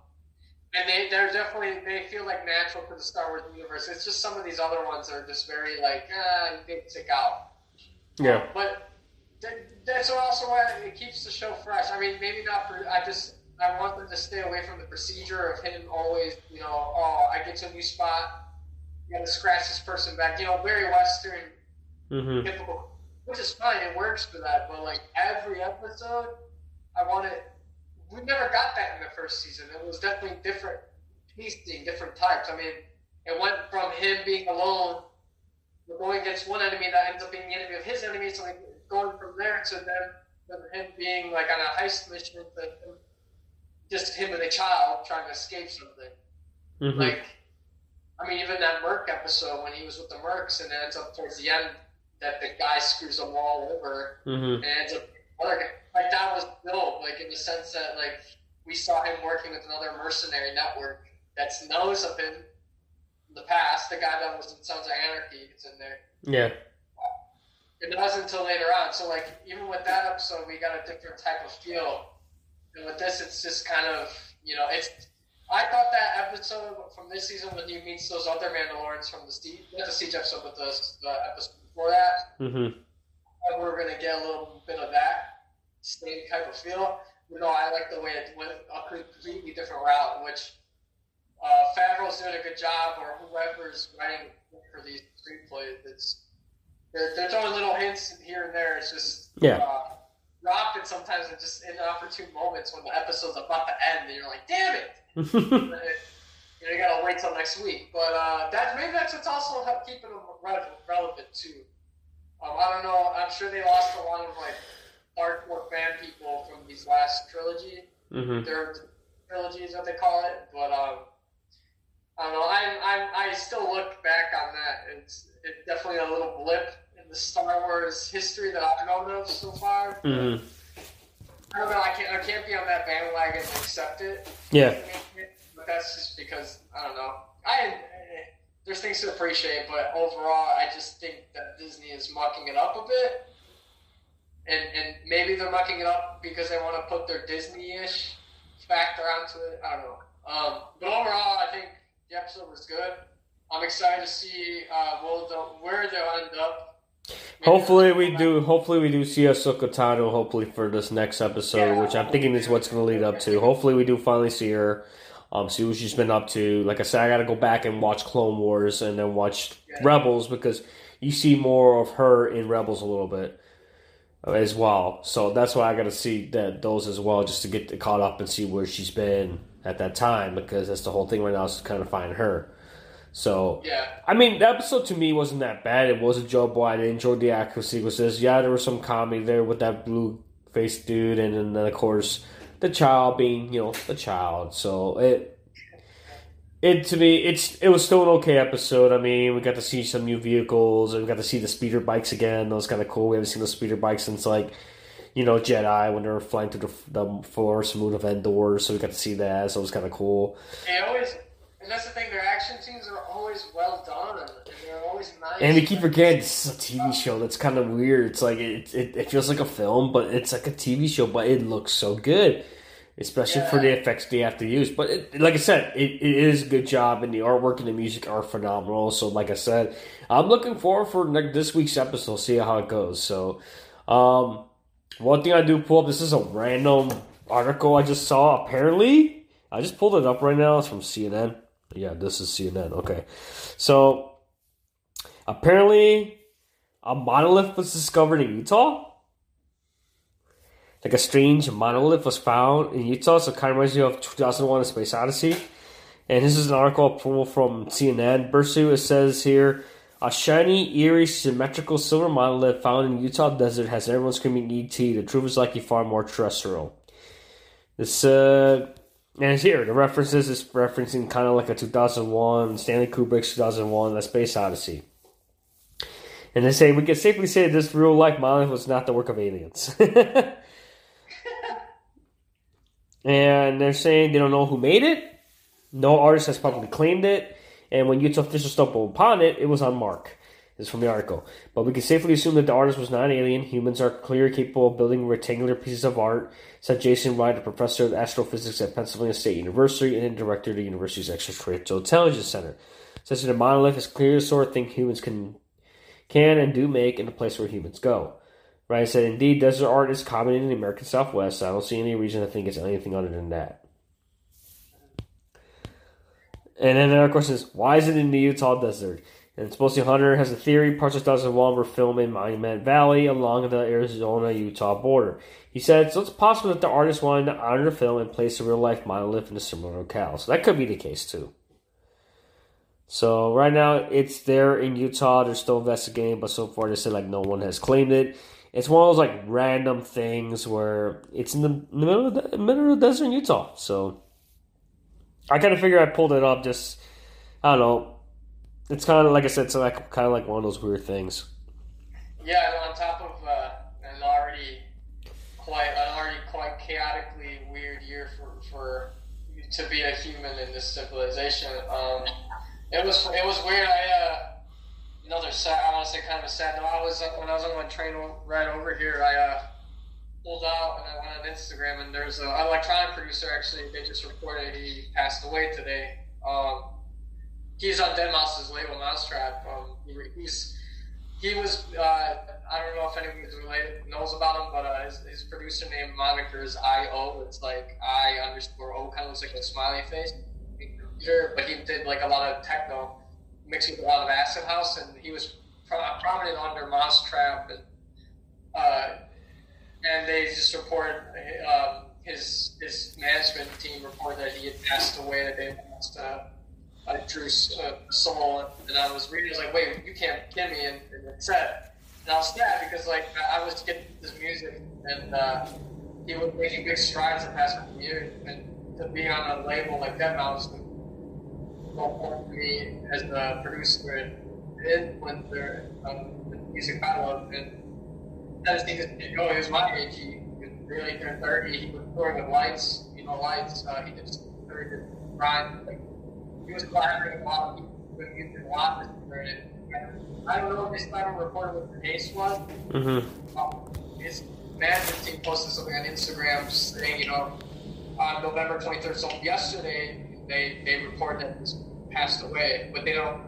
and they they're definitely they feel like natural for the Star Wars universe. It's just some of these other ones are just very like ah, they stick out. Yeah. But th- that's also why it keeps the show fresh. I mean, maybe not for. I just I want them to stay away from the procedure of him always, you know, oh, I get to a new spot, you got to scratch this person back. You know, very Western, Mm-hmm. typical, which is fine. It works for that. But like every episode, I want it. We never got that in the first season. It was definitely different tasting, different types. I mean, it went from him being alone, going against one enemy that ends up being the enemy of his enemy. So like going from there to then then him being like on a heist mission, to just him and a child trying to escape something. Mm-hmm. Like, I mean, even that Merc episode when he was with the Mercs and it ends up towards the end that the guy screws them all over mm-hmm. and ends up Like that was dope. Like in the sense that like we saw him working with another mercenary network that knows of him in the past. The guy that was in Sons of Anarchy is in there. Yeah. It wasn't until later on. So like even with that episode, we got a different type of feel. And with this, it's just kind of you know it's. I thought that episode from this season when he meets those other Mandalorians from the Siege, not the Siege episode, but the, the episode before that, Mm-hmm. we're gonna get a little bit of that same type of feel. You know, I like the way it went a completely different route, which uh, Favreau's doing a good job, or whoever's writing for these screenplays. It's they're, they're throwing little hints here and there. It's just Yeah. uh, dropped it sometimes in just inopportune moments when the episode's about to end, and you're like, damn it. And you know, you gotta wait till next week. But uh, that maybe that's what's also keeping them relevant, relevant too. Um, I don't know. I'm sure they lost a lot of like hardcore fan people from these last trilogy. mm-hmm. Their trilogy is what they call it. But um, I don't know. I I I still look back on that. It's it's definitely a little blip in the Star Wars history that I've known of so far. Mm-hmm. I don't know. I can't I can't be on that bandwagon and accept it. Yeah. But that's just because I don't know. I there's things to appreciate, but overall, I just think that Disney is mucking it up a bit, and and maybe they're mucking it up because they want to put their Disney-ish factor onto it. I don't know. Um, but overall, I think the episode was good. I'm excited to see uh, where they'll end up. Maybe Hopefully we do. Hopefully we do see Ahsoka Tano. Hopefully for this next episode, Yeah. which I'm thinking is what's going to lead up to. Hopefully we do finally see her. Um, see what she's been up to. Like I said, I got to go back and watch Clone Wars and then watch Yeah. Rebels because you see more of her in Rebels a little bit as well. So that's why I got to see that those as well, just to get caught up and see where she's been at that time because that's the whole thing right now is to kind of find her. So Yeah. I mean, the episode to me wasn't that bad. It was enjoyable. I enjoyed the action sequences. Yeah, there was some comedy there with that blue faced dude, and then of course the child being, you know, the child. So it, it to me, it's it was still an okay episode. I mean, we got to see some new vehicles, and we got to see the speeder bikes again. That was kind of cool. We haven't seen those speeder bikes since like. You know, Jedi when they were flying through the, the Forest Moon of Endor, so we got to see that. So it was kind of cool. It always And that's the thing, their action scenes are always well done, and they're always nice. And we keep forgetting this is a TV show. That's kind of weird. It's like it, it, it feels like a film, but it's like a TV show. But it looks so good, especially for the effects they have to use. But it, like I said, it, it is a good job, and the artwork and the music are phenomenal. So, like I said, I'm looking forward for like, this week's episode. See how it goes. So, um, one thing I do pull up. This is a random article I just saw. Apparently, I just pulled it up right now. It's from CNN. Yeah, this is CNN. Okay, so apparently a monolith was discovered in Utah. Like a strange monolith was found in Utah, so it kind of reminds you of 2001: A Space Odyssey. And this is an article from CNN. Bursu, it says here, a shiny, eerie, symmetrical silver monolith found in Utah desert has everyone screaming ET. The truth is likely far more terrestrial. This uh, and here the references is referencing kind of like a 2001 Stanley Kubrick's 2001: A Space Odyssey. And they say we can safely say this real life monolith was not the work of aliens. and they're saying they don't know who made it. No artist has publicly claimed it. And when Utah officials stumbled upon it, it was unmarked. This is from the article. But we can safely assume that the artist was not alien. Humans are clearly capable of building rectangular pieces of art, said Jason Wright, a professor of astrophysics at Pennsylvania State University and director of the university's Extraterrestrial Intelligence Center. Says that a monolith is clearly the sort of thing humans can can and do make in the place where humans go. Wright said, Indeed, desert art is common in the American Southwest. I don't see any reason to think it's anything other than that. And then another question is, why is it in the Utah desert? And Sposey Hunter has a theory parts of 2001 were filmed in Monument Valley along the Arizona Utah border. He said, so it's possible that the artist wanted to honor the film and place a real life monolith in a similar locale. So that could be the case too. So right now it's there in Utah. They're still investigating, but so far they said like no one has claimed it. It's one of those like random things where it's in the, in the middle of the middle of the desert in Utah. So I kind of figure I pulled it up just I don't know. It's kind of like I said, it's like kind of like one of those weird things. Yeah, and on top of uh, an already quite an already quite chaotically weird year for for to be a human in this civilization. Um, it was it was weird. I uh, another sad. I want to say kind of a sad note. I was uh, when I was on my train ride over here. I uh, pulled out and I went on Instagram and there's an electronic producer actually. They just reported he passed away today. Um, he's on deadmau5's label mau5trap. Um, he, he's he was uh, I don't know if anyone related knows about him, but uh, his, his producer name moniker is I O. It's like I underscore O, kind of looks like a smiley face. But he did like a lot of techno, mixed with a lot of acid house, and he was prominent under mau5trap, and uh, and they just reported um, his his management team reported that he had passed away. That they lost uh, uh, Drew's uh, soul, and I was reading. I was like, "Wait, you can't kill me!" And, and it said, and I was sad because like I was getting this music, and uh, he was making big strides the past few years, and to be on a label like deadmau5 important to me as a producer and influencer of the music love. And I just think that, oh, he was my age. He was really turned 30. He was touring with Lights, you know, Lights. Uh, he did very good. Like, he was collaborating a lot of people with music a lot. And I don't know if this time reported what the case was. Mm-hmm. Um, his management team posted something on Instagram saying, you know, on November 23rd, so yesterday, they they report that he's passed away, but they don't.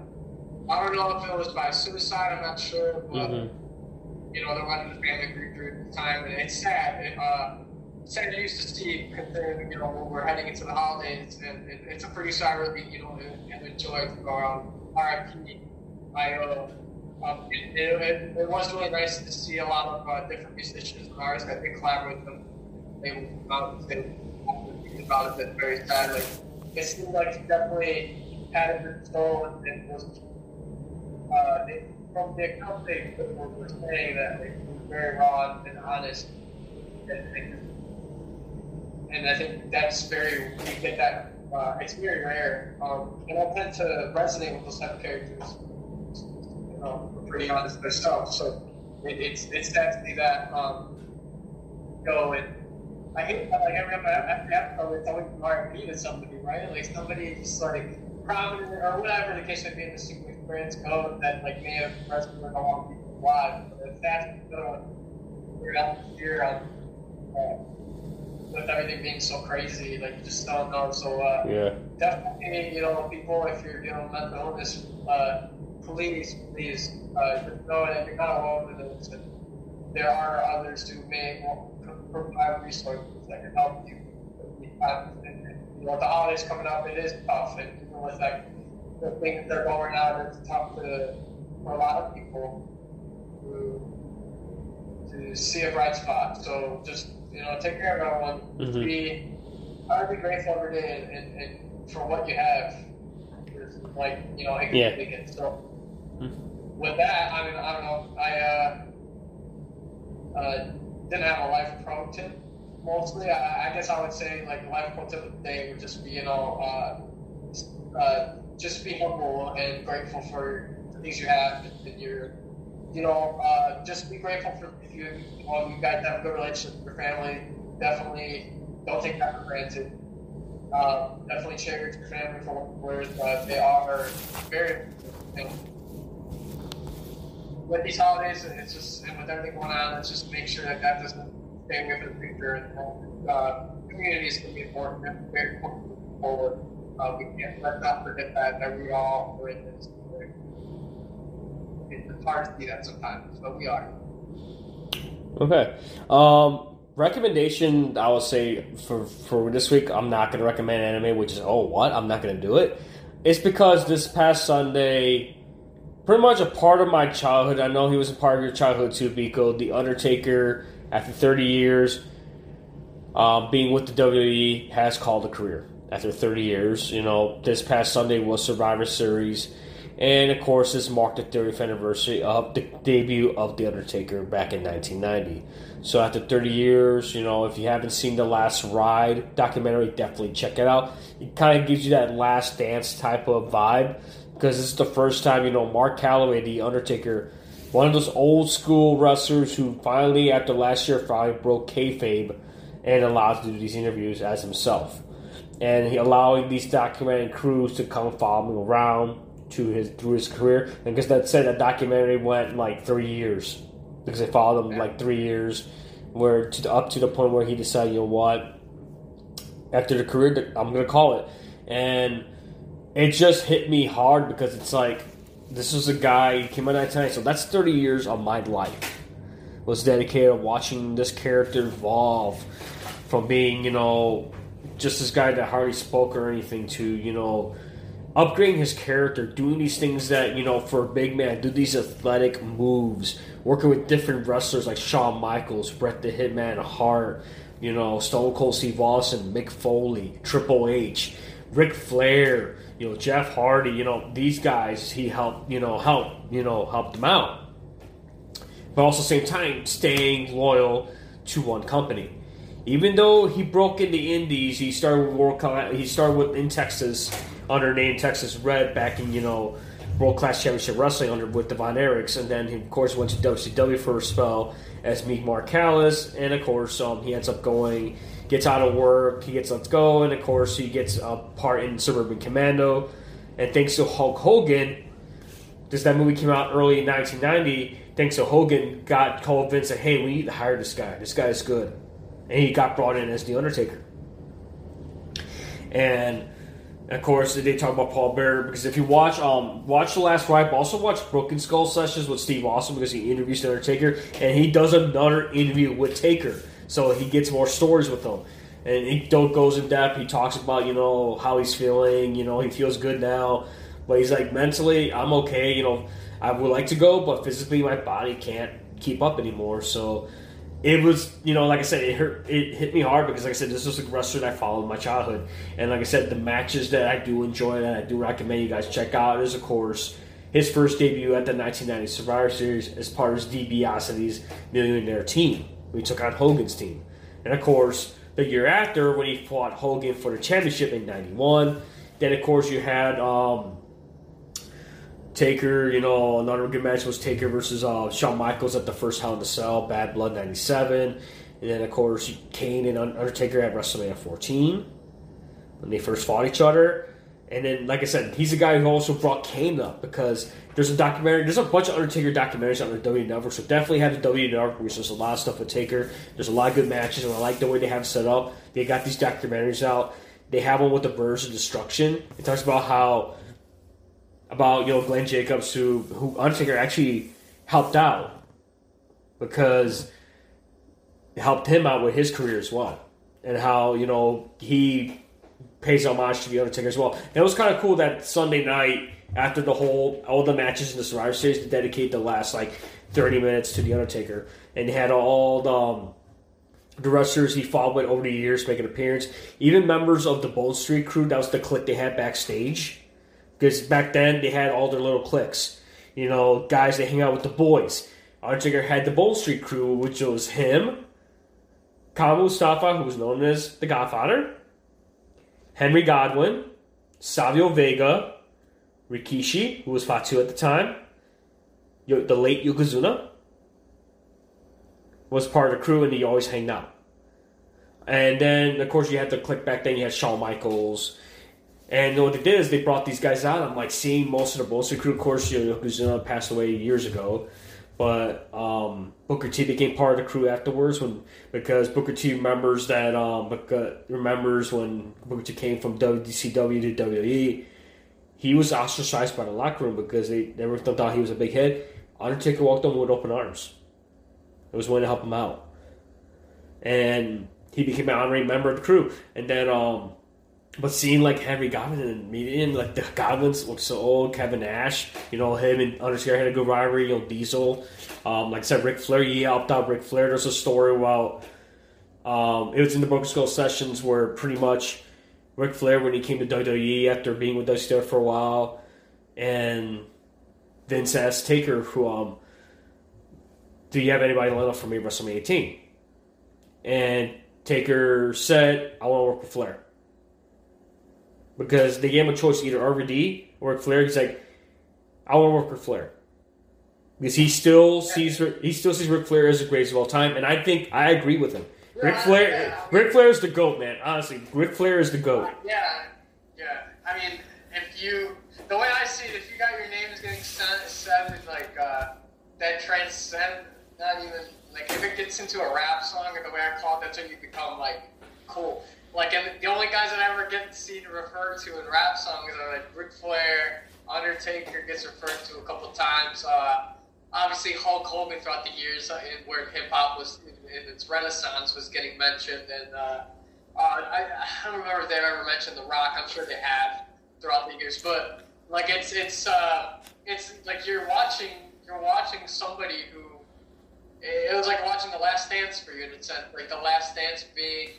I don't know if it was by suicide. I'm not sure, but Mm-hmm. you know they're letting the family grieve through the time, and it's sad. It, uh, sad news to see considering you know we're heading into the holidays, and it, it's a pretty really you know and have enjoyed to go around. R.I.P. I.O. Um, it, it, it, it was really nice to see a lot of uh, different musicians and artists that they collaborate with them. They were about they about it very sadly it seemed like he definitely had a good soul and, was uh, they, from the account they were, were saying that he was very raw and honest and, and, I think that's very we get that uh, it's very rare um, and I tend to resonate with those type of characters you know we're pretty honest with themselves so it, it's it's see that um, go and I hate that like every time I have to it's always RIP to somebody, right? Like somebody just like prominent or whatever the case may be in the sequence brands code that like may have with a lot of people live. But if that's the out here on uh, with everything being so crazy, like you just don't know. So uh, Yeah. definitely, you know, people, if you're dealing with mental illness, uh, please, please, uh, just know that you're not alone in this. And there are others who may want- provide resources that can help you. You know, the holidays coming up, it is tough, and even with like the things that are going on, it's tough to for a lot of people to to see a bright spot. So just you know, take care of everyone. Mhm. Be try to be grateful every day and, and, and for what you have. It's Like you know, Yeah. again. So Mhm. with that, I mean, I don't know. I uh, uh, didn't have a life pro tip mostly. I, I guess I would say like life pro tip of the day would just be you know uh, uh, just be humble and grateful for the things you have and your you know uh, just be grateful for if you well, you guys have a good relationship with your family. Definitely don't take that for granted. Um, definitely cherish your family for what they are very know, with these holidays, it's just and with everything going on, let's just make sure that that doesn't stay away from the future. And uh, going to be important, and very important forward. Uh, we can't let's not forget that that we all are in this. It's hard to see that sometimes, but we are. Okay. Um, recommendation I would say for for this week, I'm not going to recommend anime, which is oh what I'm not going to do it. It's because this past Sunday, pretty much a part of my childhood. I know he was a part of your childhood too, Biko. The Undertaker, after 30 years, um, being with the WWE, has called a career. After 30 years, you know, this past Sunday was Survivor Series. And of course, this marked the 30th anniversary of the debut of The Undertaker back in 1990. So, after 30 years, you know, if you haven't seen The Last Ride documentary, definitely check it out. It kind of gives you that last dance type of vibe because it's the first time, you know, Mark Calaway, The Undertaker, one of those old school wrestlers who finally, after last year, finally broke kayfabe and allowed to do these interviews as himself. And he allowing these documentary crews to come follow him around to his through his career. And because that said, that documentary went like three years because they followed him like three years, where to the, up to the point where he decided, you know what, after the career, I'm gonna call it, and it just hit me hard because it's like this was a guy he came out in 1990, so that's 30 years of my life was dedicated to watching this character evolve from being, you know, just this guy that hardly spoke or anything to, you know, upgrading his character, doing these things that, you know, for a big man, do these athletic moves, working with different wrestlers like Shawn Michaels, Bret the Hitman Hart, you know, Stone Cold Steve Austin, Mick Foley, Triple H, Ric Flair, you know, Jeff Hardy, you know, these guys he helped, you know, help, you know, helped them out. But also same time staying loyal to one company. Even though he broke in the Indies, he started with World Class, he started with in Texas under name Texas Red back in you know World Class Championship Wrestling under with the Von Erichs, and then he of course went to WCW for a spell as Mean Mark Callous, and of course um, he ends up going, gets out of work, he gets Let's go, and of course he gets a part in Suburban Commando, and thanks to Hulk Hogan, because that movie came out early in 1990. Thanks to Hogan, got called Vince that hey, we need to hire this guy. This guy is good, and he got brought in as the Undertaker. And of course, they talk about Paul Bearer because if you watch um watch the Last Ride, also watch Broken Skull sessions with Steve Austin because he interviews the Undertaker, and he does another interview with Taker, so he gets more stories with him. And he don't goes in depth. He talks about you know how he's feeling. You know he feels good now, but he's like mentally I'm okay. You know I would like to go, but physically my body can't keep up anymore. So it was, you know, like I said, it hurt. It hit me hard because, like I said, this was a wrestler that I followed in my childhood, and like I said, the matches that I do enjoy that I do recommend you guys check out is, of course, his first debut at the 1990 Survivor Series as part of DiBiase's Millionaire team. We took on Hogan's team, and of course, the year after when he fought Hogan for the championship in '91. Then, of course, you had. Um, Taker, you know, another good match was Taker versus uh, Shawn Michaels at the first Hell in the Cell, Bad Blood '97, and then of course Kane and Undertaker at WrestleMania 14 when they first fought each other, And then, like I said, he's a guy who also brought Kane up because there's a documentary. There's a bunch of Undertaker documentaries on the W Network, so definitely have the W Network because there's a lot of stuff with Taker. There's a lot of good matches, and I like the way they have set up. They got these documentaries out. They have one with the Brothers of Destruction. It talks about how about you know Glenn Jacobs, who who Undertaker actually helped out because it helped him out with his career as well, and how you know he pays homage to the Undertaker as well. And it was kind of cool that Sunday night after the whole all the matches in the Survivor Series to dedicate the last like thirty minutes to the Undertaker, and had all the. Um, the wrestlers he fought with over the years make an appearance. Even members of the Bone Street crew, that was the clique they had backstage. Because back then they had all their little cliques. You know, guys that hang out with the boys. Undertaker had the Bone Street crew, which was him, Kama Mustafa, who was known as the Godfather, Henry Godwinn, Savio Vega, Rikishi, who was Fatu at the time, the late Yokozuna, was part of the crew, and he always hanged out. And then, of course, you had to Kliq back then. You had Shawn Michaels, and what they did is they brought these guys out. I'm like seeing most of the Bone Street crew. Of course, you know, Yokozuna passed away years ago, but um, Booker T became part of the crew afterwards when because Booker T remembers that um, remembers when Booker T came from WCW to WWE. He was ostracized by the locker room because they never thought he was a big hit. Undertaker walked on with open arms. It was willing to help him out, and he became an honorary member of the crew. And then um, but seeing like Henry Godwinn and meeting like the Godwinns look so old, Kevin Nash, you know him and Undertaker had a good rivalry. You know Diesel, um, like I said, Ric Flair, he helped out Ric Flair. There's a story about um, it was in the Broken Skull sessions where pretty much Ric Flair when he came to WWE after being with WCW for a while, and Vince asked Taker, who um, do you have anybody lined up for me WrestleMania 18? And Taker said, I want to work with Flair because they gave him a choice either RVD or Flair. He's like, I want to work with Flair because he still sees he still sees Ric Flair as the greatest of all time, and I think I agree with him. Ric Flair, yeah, Ric Flair is the goat, man. Honestly, Ric Flair is the goat. Yeah, yeah. I mean, if you the way I see it, if you got your name is getting said, like uh, that transcend, not even like if it gets into a rap song or the way I call it, that's when you become like cool. Like, the only guys that I ever get seen referred to in rap songs are like Ric Flair, Undertaker gets referred to a couple times. Uh, obviously, Hulk Hogan throughout the years uh, where hip hop was in, in, its renaissance was getting mentioned, and uh, uh, I, I, don't remember if they ever mentioned The Rock. I'm sure they have throughout the years, but like it's it's uh, it's like you're watching you're watching somebody who it was like watching The Last Dance for you in a sense, like The Last Dance being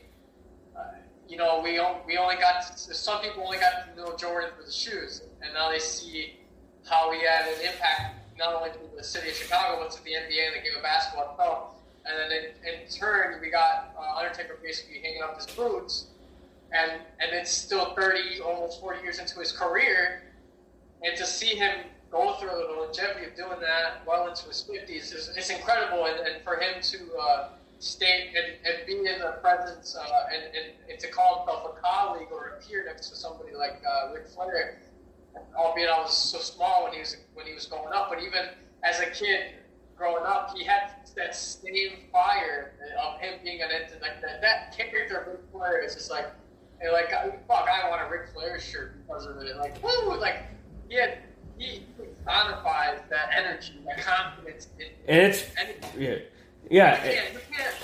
you know, we we only got some people only got to know Jordan for the shoes, and now they see how he had an impact not only to the city of Chicago but to the NBA and the game of basketball itself. And then in, in turn, we got uh, Undertaker basically hanging up his boots, and and it's still 30, almost 40 years into his career, and to see him go through the longevity of doing that well into his 50s is it's incredible, and, and for him to uh, stay and, and be in the presence uh, and, and, and, to call himself a colleague or a peer next to somebody like uh, Ric Flair. Albeit I was so small when he was when he was going up, but even as a kid growing up, he had that same fire of him being an like that, that character of Ric Flair is just like and like fuck, I want a Ric Flair shirt because of it. Like woo, like he had he personifies that energy, that confidence. In, and it's and, yeah yeah. You can't, you can't,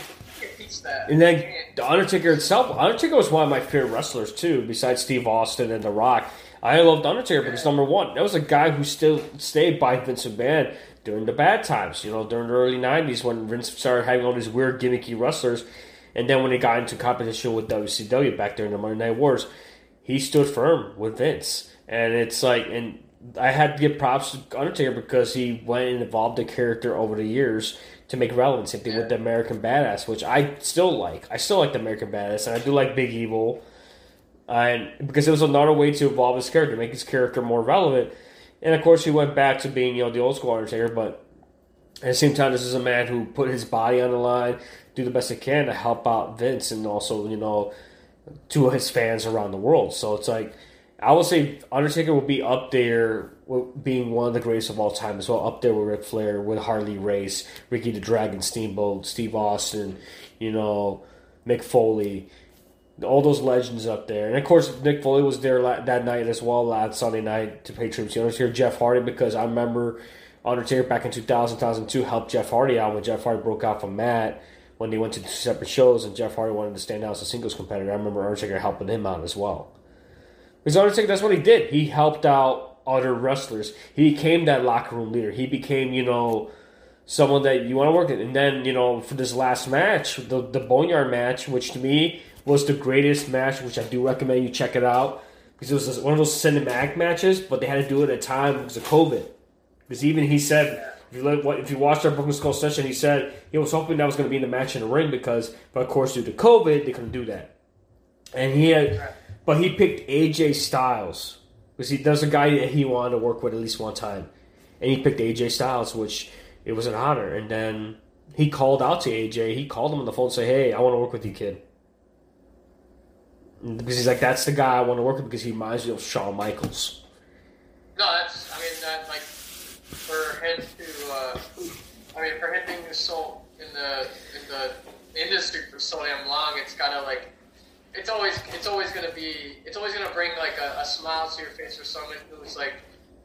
you can't that. And then the Undertaker itself, Undertaker was one of my favorite wrestlers too, besides Steve Austin and The Rock. I loved Undertaker because number one, that was a guy who still stayed by Vince McMahon during the bad times. You know, during the early '90s when Vince started having all these weird gimmicky wrestlers, and then when he got into competition with WCW back during the Monday Night Wars, he stood firm with Vince. And it's like, and I had to give props to Undertaker because he went and evolved the character over the years to make relevant. Same thing with the American Badass, which I still like. I still like the American Badass, and I do like Big Evil, and because it was another way to evolve his character, make his character more relevant. And of course, he went back to being you know the old school Undertaker, but at the same time, this is a man who put his body on the line, do the best he can to help out Vince, and also you know to his fans around the world. So it's like I would say Undertaker will be up there being one of the greatest of all time as well, up there with Ric Flair, with Harley Race, Ricky the Dragon Steamboat, Steve Austin, you know, Mick Foley, all those legends up there. And of course, Mick Foley was there that night as well, last Sunday night to pay tribute to Undertaker. Jeff Hardy, because I remember Undertaker back in 2000, 2002 helped Jeff Hardy out when Jeff Hardy broke out from Matt when they went to separate shows and Jeff Hardy wanted to stand out as a singles competitor. I remember Undertaker helping him out as well. Because Undertaker, that's what he did. He helped out other wrestlers. He became that locker room leader. He became, you know, someone that you want to work with. And then, you know, for this last match, the, the Boneyard match, which to me was the greatest match, which I do recommend you check it out. Because it was one of those cinematic matches, but they had to do it at a time because of COVID. Because even he said, if you, let, if you watched our Broken Skull session, he said he was hoping that was going to be in the match in the ring because, but of course, due to COVID, they couldn't do that. And he had but he picked AJ Styles because he does a guy that he wanted to work with at least one time, and he picked AJ Styles, which it was an honor. And then he called out to AJ. He called him on the phone and said, "Hey, I want to work with you, kid." Because he's like, that's the guy I want to work with because he reminds me of Shawn Michaels. No, that's. I mean, that like for him to. Uh, I mean, for him being so in the in the industry for so damn long, it's kind of like it's always it's always gonna be it's always gonna bring like a, a smile to your face for someone who's like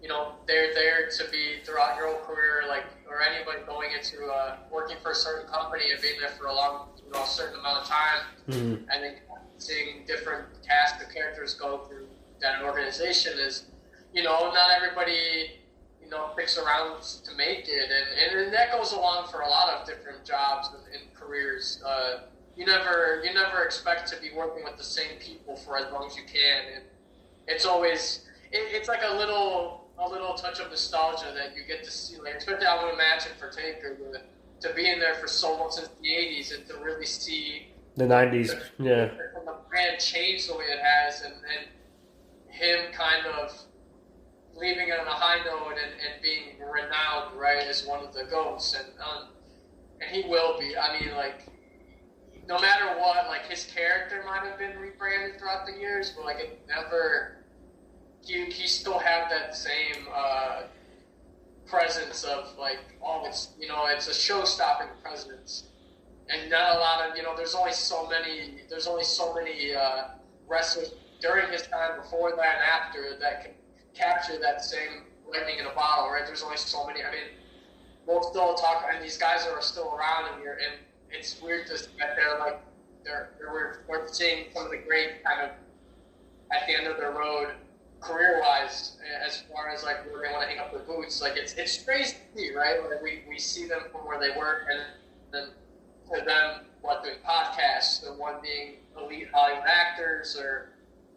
you know they're there to be throughout your whole career like or anybody going into uh, working for a certain company and being there for a long you know a certain amount of time mm-hmm. and then seeing different cast of characters go through that organization is you know not everybody you know picks around to make it and, and, that goes along for a lot of different jobs and, and careers uh, you never you never expect to be working with the same people for as long as you can, and it's always it, it's like a little a little touch of nostalgia that you get to see. Like especially I would imagine for Taker to, to be in there for so long since the '80s and to really see the '90s, yeah. And the brand changed the way it has, and, and him kind of leaving it on a high note and, and being renowned, right, as one of the goats, and um, and he will be. I mean, like no matter what, like his character might have been rebranded throughout the years, but like it never. He he still had that same uh, presence of like it's you know it's a show stopping presence, and not a lot of you know there's only so many there's only so many uh, wrestlers during his time before that and after that can capture that same lightning in a bottle right. There's only so many. I mean, we'll still talk and these guys are still around and you're and it's weird to that they're like they're, we're, we're seeing some of the great kind of at the end of their road career wise as far as like where they want to hang up their boots like it's it's crazy right like we, we see them from where they were and then to them what doing podcasts the one being elite Hollywood actors or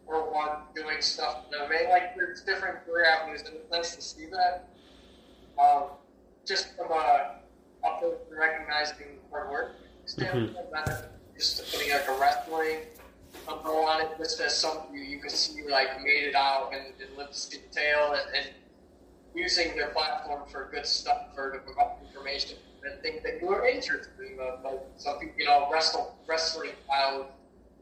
or one doing stuff you know, they like there's different career avenues and it's nice to see that. Um, just from a, person recognizing hard work standpoint, mm-hmm. just putting like a wrestling umbrella on it, just as something you, you can see like made it out and, and lived to detail and, and using their platform for good stuff for to provide information and think that you are interested in. Uh, some people, you know, wrestle, wrestling style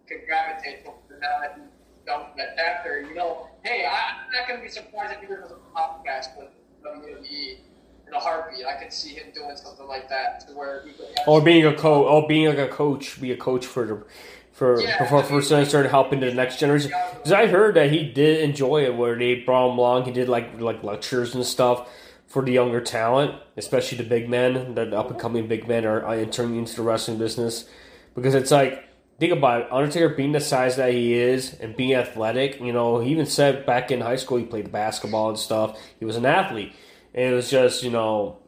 can gravitate to now that you've done that after, you know, hey, I, am not going to be surprised if he does a podcast with WWE in a heartbeat. I could see him doing something like that to where he could. Or being a coach, or being like a coach, be a coach for the. For yeah, before I mean, first started helping the next generation, because I heard that he did enjoy it where they brought him along. He did like like lectures and stuff for the younger talent, especially the big men, the up and coming big men are entering into the wrestling business. Because it's like, think about it, Undertaker being the size that he is and being athletic, you know, he even said back in high school he played basketball and stuff. He was an athlete. And it was just, you know,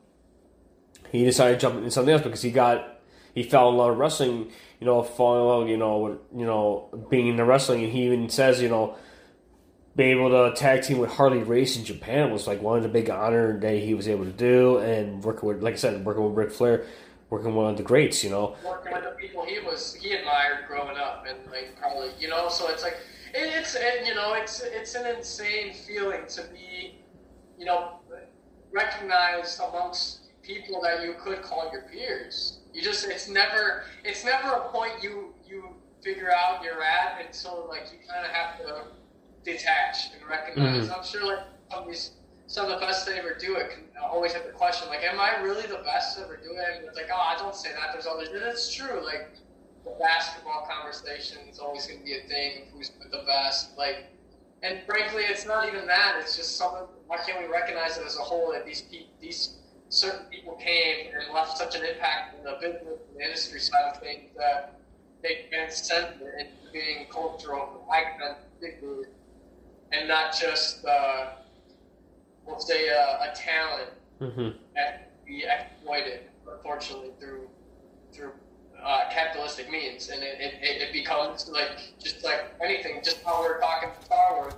he decided to jump into something else because he got, he fell in love with wrestling, you know, falling in love, you know, with, you know, being in the wrestling. And he even says, you know, being able to tag team with Harley Race in Japan was like one of the big honor that he was able to do. And working with, like I said, working with Ric Flair, working with one of the greats, you know. Working with the people he was, he admired growing up and like probably, you know, so it's like, it's, and you know, it's, it's an insane feeling to be, you know, recognized amongst people that you could call your peers. You just it's never it's never a point you you figure out you're at until like you kind of have to detach and recognize. Mm-hmm. I'm sure like some of these some of the best to ever do it can always have the question like, am I really the best to ever do it? And it's like, oh, I don't say that. There's others. And it's true. Like the basketball conversation is always going to be a thing. of Who's the best? Like, and frankly, it's not even that. It's just something. Why can't we recognize it as a whole that these pe- these certain people came and left such an impact in the business and the industry side of things that they transcend it into being cultural icons, figures, and not just, uh, we'll say, uh, a talent Mm-hmm. that be exploited, unfortunately, through through uh, capitalistic means, and it, it, it becomes like just like anything, just how we're talking to Star Wars,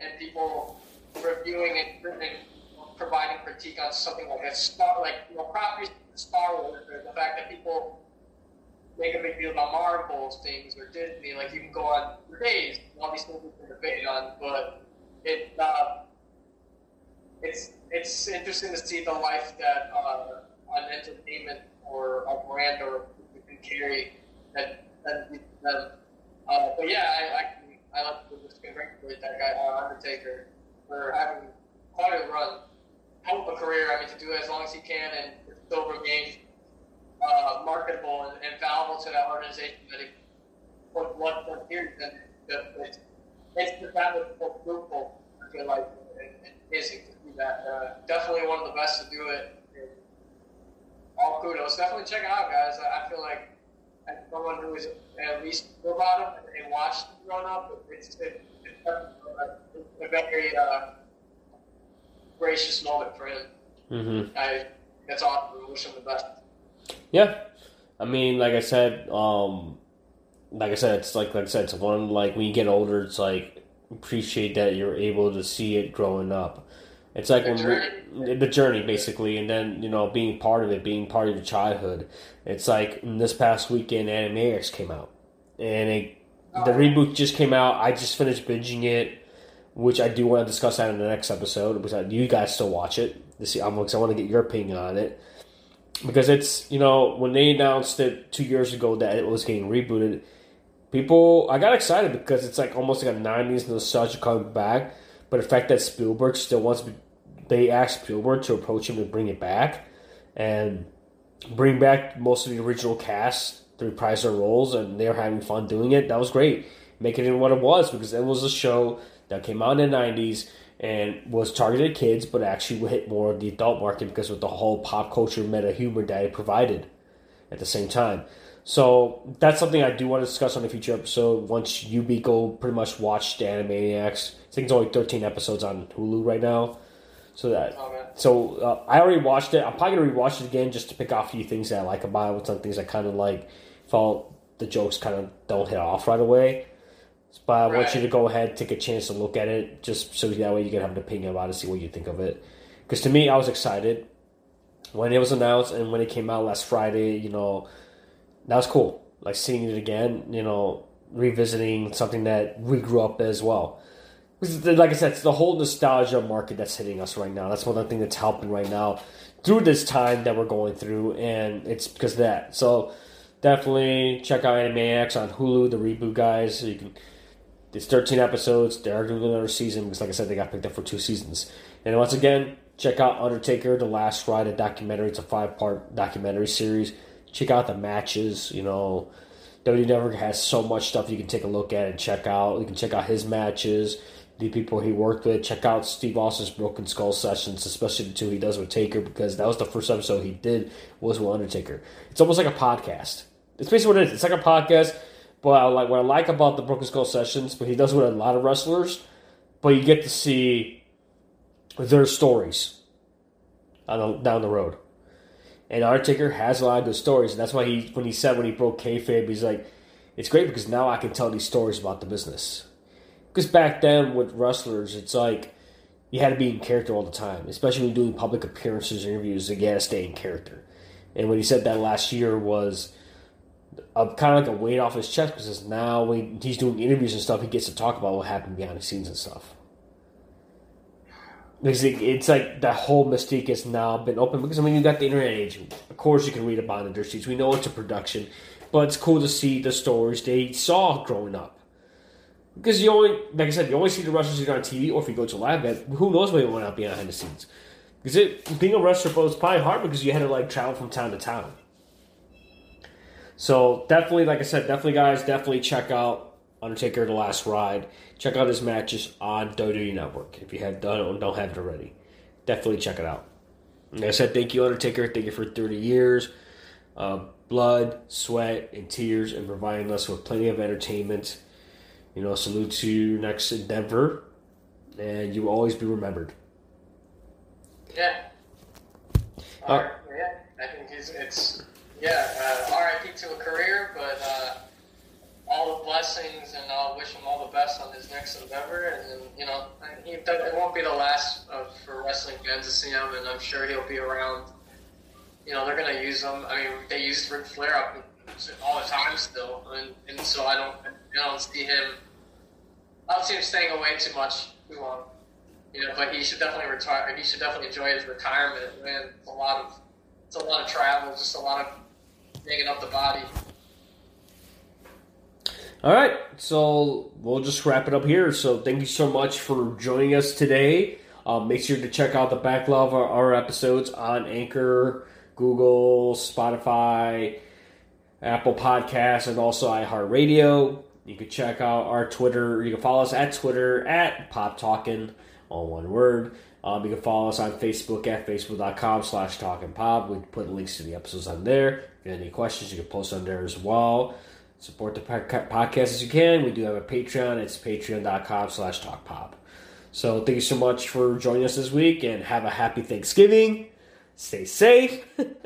and people reviewing and, and providing critique on something like a Star, like you know, properties Star Wars, or the fact that people make a big deal about Marvel things or Disney, like you can go on for days, all these we can debate on, but it. Uh, it's it's interesting to see the life that uh, an entertainment or a brand or can carry that that them. Uh, but yeah, I I, I like to just congratulate that guy uh, Undertaker for having quite a run, hell of a career. I mean, to do it as long as he can and still remain uh, marketable and, and valuable to that organization that he put blood for years. And it's it's that was so fruitful. I feel like and, and amazing to see that. Uh, definitely one of the best to do it. All kudos. Definitely check it out, guys. I, I feel like as someone who is at least about him and watched him growing up, it's, it, it's a very uh, gracious moment for him. Mm-hmm. I that's awesome. I wish him the best. Yeah, I mean, like I said, um, like I said, it's like like I said, it's one like when you get older, it's like appreciate that you're able to see it growing up. It's like The when journey. the journey, basically, and then you know being part of it, being part of your childhood. It's like this past weekend, Animaniacs came out, and it, the reboot just came out. I just finished binging it, which I do want to discuss that in the next episode. Because you guys still watch it, to see, I'm, I want to get your opinion on it because it's you know when they announced it two years ago that it was getting rebooted, people I got excited because it's like almost like a '90s nostalgia coming back. But the fact that Spielberg still wants to, they asked Spielberg to approach him to bring it back, and bring back most of the original cast to reprise their roles, and they're having fun doing it. That was great, making it what it was because it was a show that came out in the '90s and was targeted at kids, but actually hit more of the adult market because of the whole pop culture meta humor that it provided at the same time. So that's something I do want to discuss on a future episode. Once you be go pretty much watch the Animaniacs, I think it's only 13 episodes on Hulu right now. So that Oh, so uh, I already watched it. I'm probably gonna rewatch it again just to pick off a few things that I like about it. Some things I kind of like felt the jokes kind of don't hit off right away. But I want you to go ahead, take a chance to look at it, just so that way you can have an opinion about it, see what you think of it. Because to me, I was excited when it was announced and when it came out last Friday. You know, that was cool. Like seeing it again, you know, revisiting something that we grew up as well. Like I said, it's the whole nostalgia market that's hitting us right now. That's one of the things that's helping right now through this time that we're going through, and it's because of that. So definitely check out Animaniacs on Hulu, the reboot guys. You can. It's 13 episodes. They're going to doing another season because, like I said, they got picked up for two seasons. And once again, check out Undertaker: The Last Ride, a documentary. It's a five-part documentary series. Check out the matches. You know, WWE Network has so much stuff you can take a look at and check out. You can check out his matches, the people he worked with. Check out Steve Austin's Broken Skull sessions, especially the two he does with Taker, because that was the first episode he did was with Undertaker. It's almost like a podcast. It's basically what it is. It's like a podcast, but I like what I like about the Broken Skull sessions, but he does it with a lot of wrestlers, but you get to see their stories the, down the road. And Undertaker has a lot of good stories, and that's why he when he said when he broke kayfabe, he's like, it's great because now I can tell these stories about the business. Because back then with wrestlers, it's like you had to be in character all the time, especially when doing public appearances, interviews. You got to stay in character. And when he said that last year was a, kind of like a weight off his chest because now he's doing interviews and stuff, he gets to talk about what happened behind the scenes and stuff. Because it, it's like that whole mystique has now been open. Because I mean, you got the internet age. Of course, you can read about the dirt sheets. We know it's a production, but it's cool to see the stories they saw growing up. Because you only, like I said, you only see the wrestlers either on TV or if you go to a live event. Who knows what went out behind the scenes? Because it being a wrestler was probably hard because you had to like travel from town to town. So definitely, like I said, definitely guys, definitely check out Undertaker: The Last Ride. Check out his matches on WWE Network if you have done or don't have it already. Definitely check it out. Like I said, thank you Undertaker. Thank you for 30 years, uh, blood, sweat, and tears, and providing us with plenty of entertainment. You know, salute to you next in Denver, and you will always be remembered. Yeah. Uh, yeah, I think it's yeah. Uh, R.I.P. to a career, but uh, all the blessings and I'll wish him all the best on his next endeavor. And, and you know, he, it won't be the last of, for wrestling fans to see him, and I'm sure he'll be around. You know, they're gonna use him. I mean, they used Ric Flair up all the time still, and, and so I don't, I don't see him. I don't see him staying away too much too long. You know, but he should definitely retire. He should definitely enjoy his retirement. Man, it's a lot of, it's a lot of travel, just a lot of digging up the body. All right, so we'll just wrap it up here. So thank you so much for joining us today. Um, make sure to check out the backlog of our, our episodes on Anchor, Google, Spotify, Apple Podcasts, and also iHeartRadio. You can check out our Twitter. You can follow us at Twitter at Pop Talking, all one word. Um, you can follow us on Facebook at facebook.com slash talking pop. We put links to the episodes on there. If you have any questions, you can post on there as well. Support the podcast as you can. We do have a Patreon. It's patreon.com slash talk pop. So thank you so much for joining us this week and have a happy Thanksgiving. Stay safe.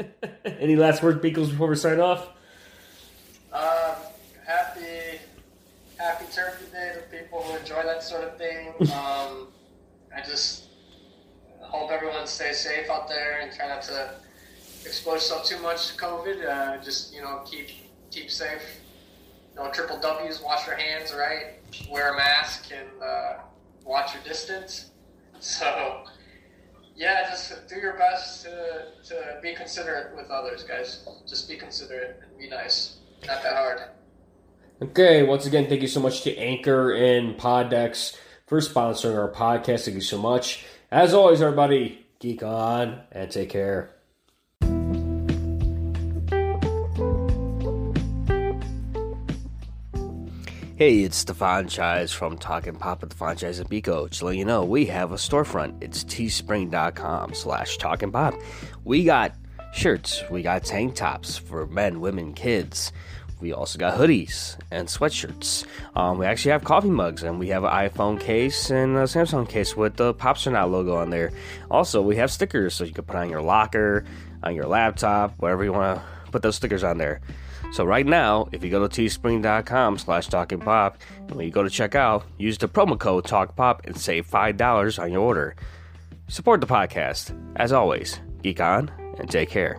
any last words, Beagles, before we sign off? Um, happy, happy Turkey Day to people who enjoy that sort of thing. Um, I just hope everyone stays safe out there and try not to expose yourself too much to COVID. Uh, just you know, keep keep safe. No triple W's. Wash your hands, right? Wear a mask and uh, watch your distance. So, yeah, just do your best to, to be considerate with others, guys. Just be considerate and be nice. Not that hard. Okay, once again, thank you so much to Anchor and PodDecks for sponsoring our podcast. Thank you so much. As always, everybody, geek on and take care. Hey, it's Stefan Chise from Talking Pop at the Franchise and Pico. Just let you know, we have a storefront. It's teespring.com slash talking pop. We got shirts, we got tank tops for men, women, kids. We also got hoodies and sweatshirts. Um, we actually have coffee mugs and we have an iPhone case and a Samsung case with the Popsternaut logo on there. Also, we have stickers so you can put on your locker, on your laptop, wherever you want to put those stickers on there. So right now, if you go to teespring.com slash talkingpop, and when you go to checkout, use the promo code TalkPop and save $5 on your order. Support the podcast. As always, geek on and take care.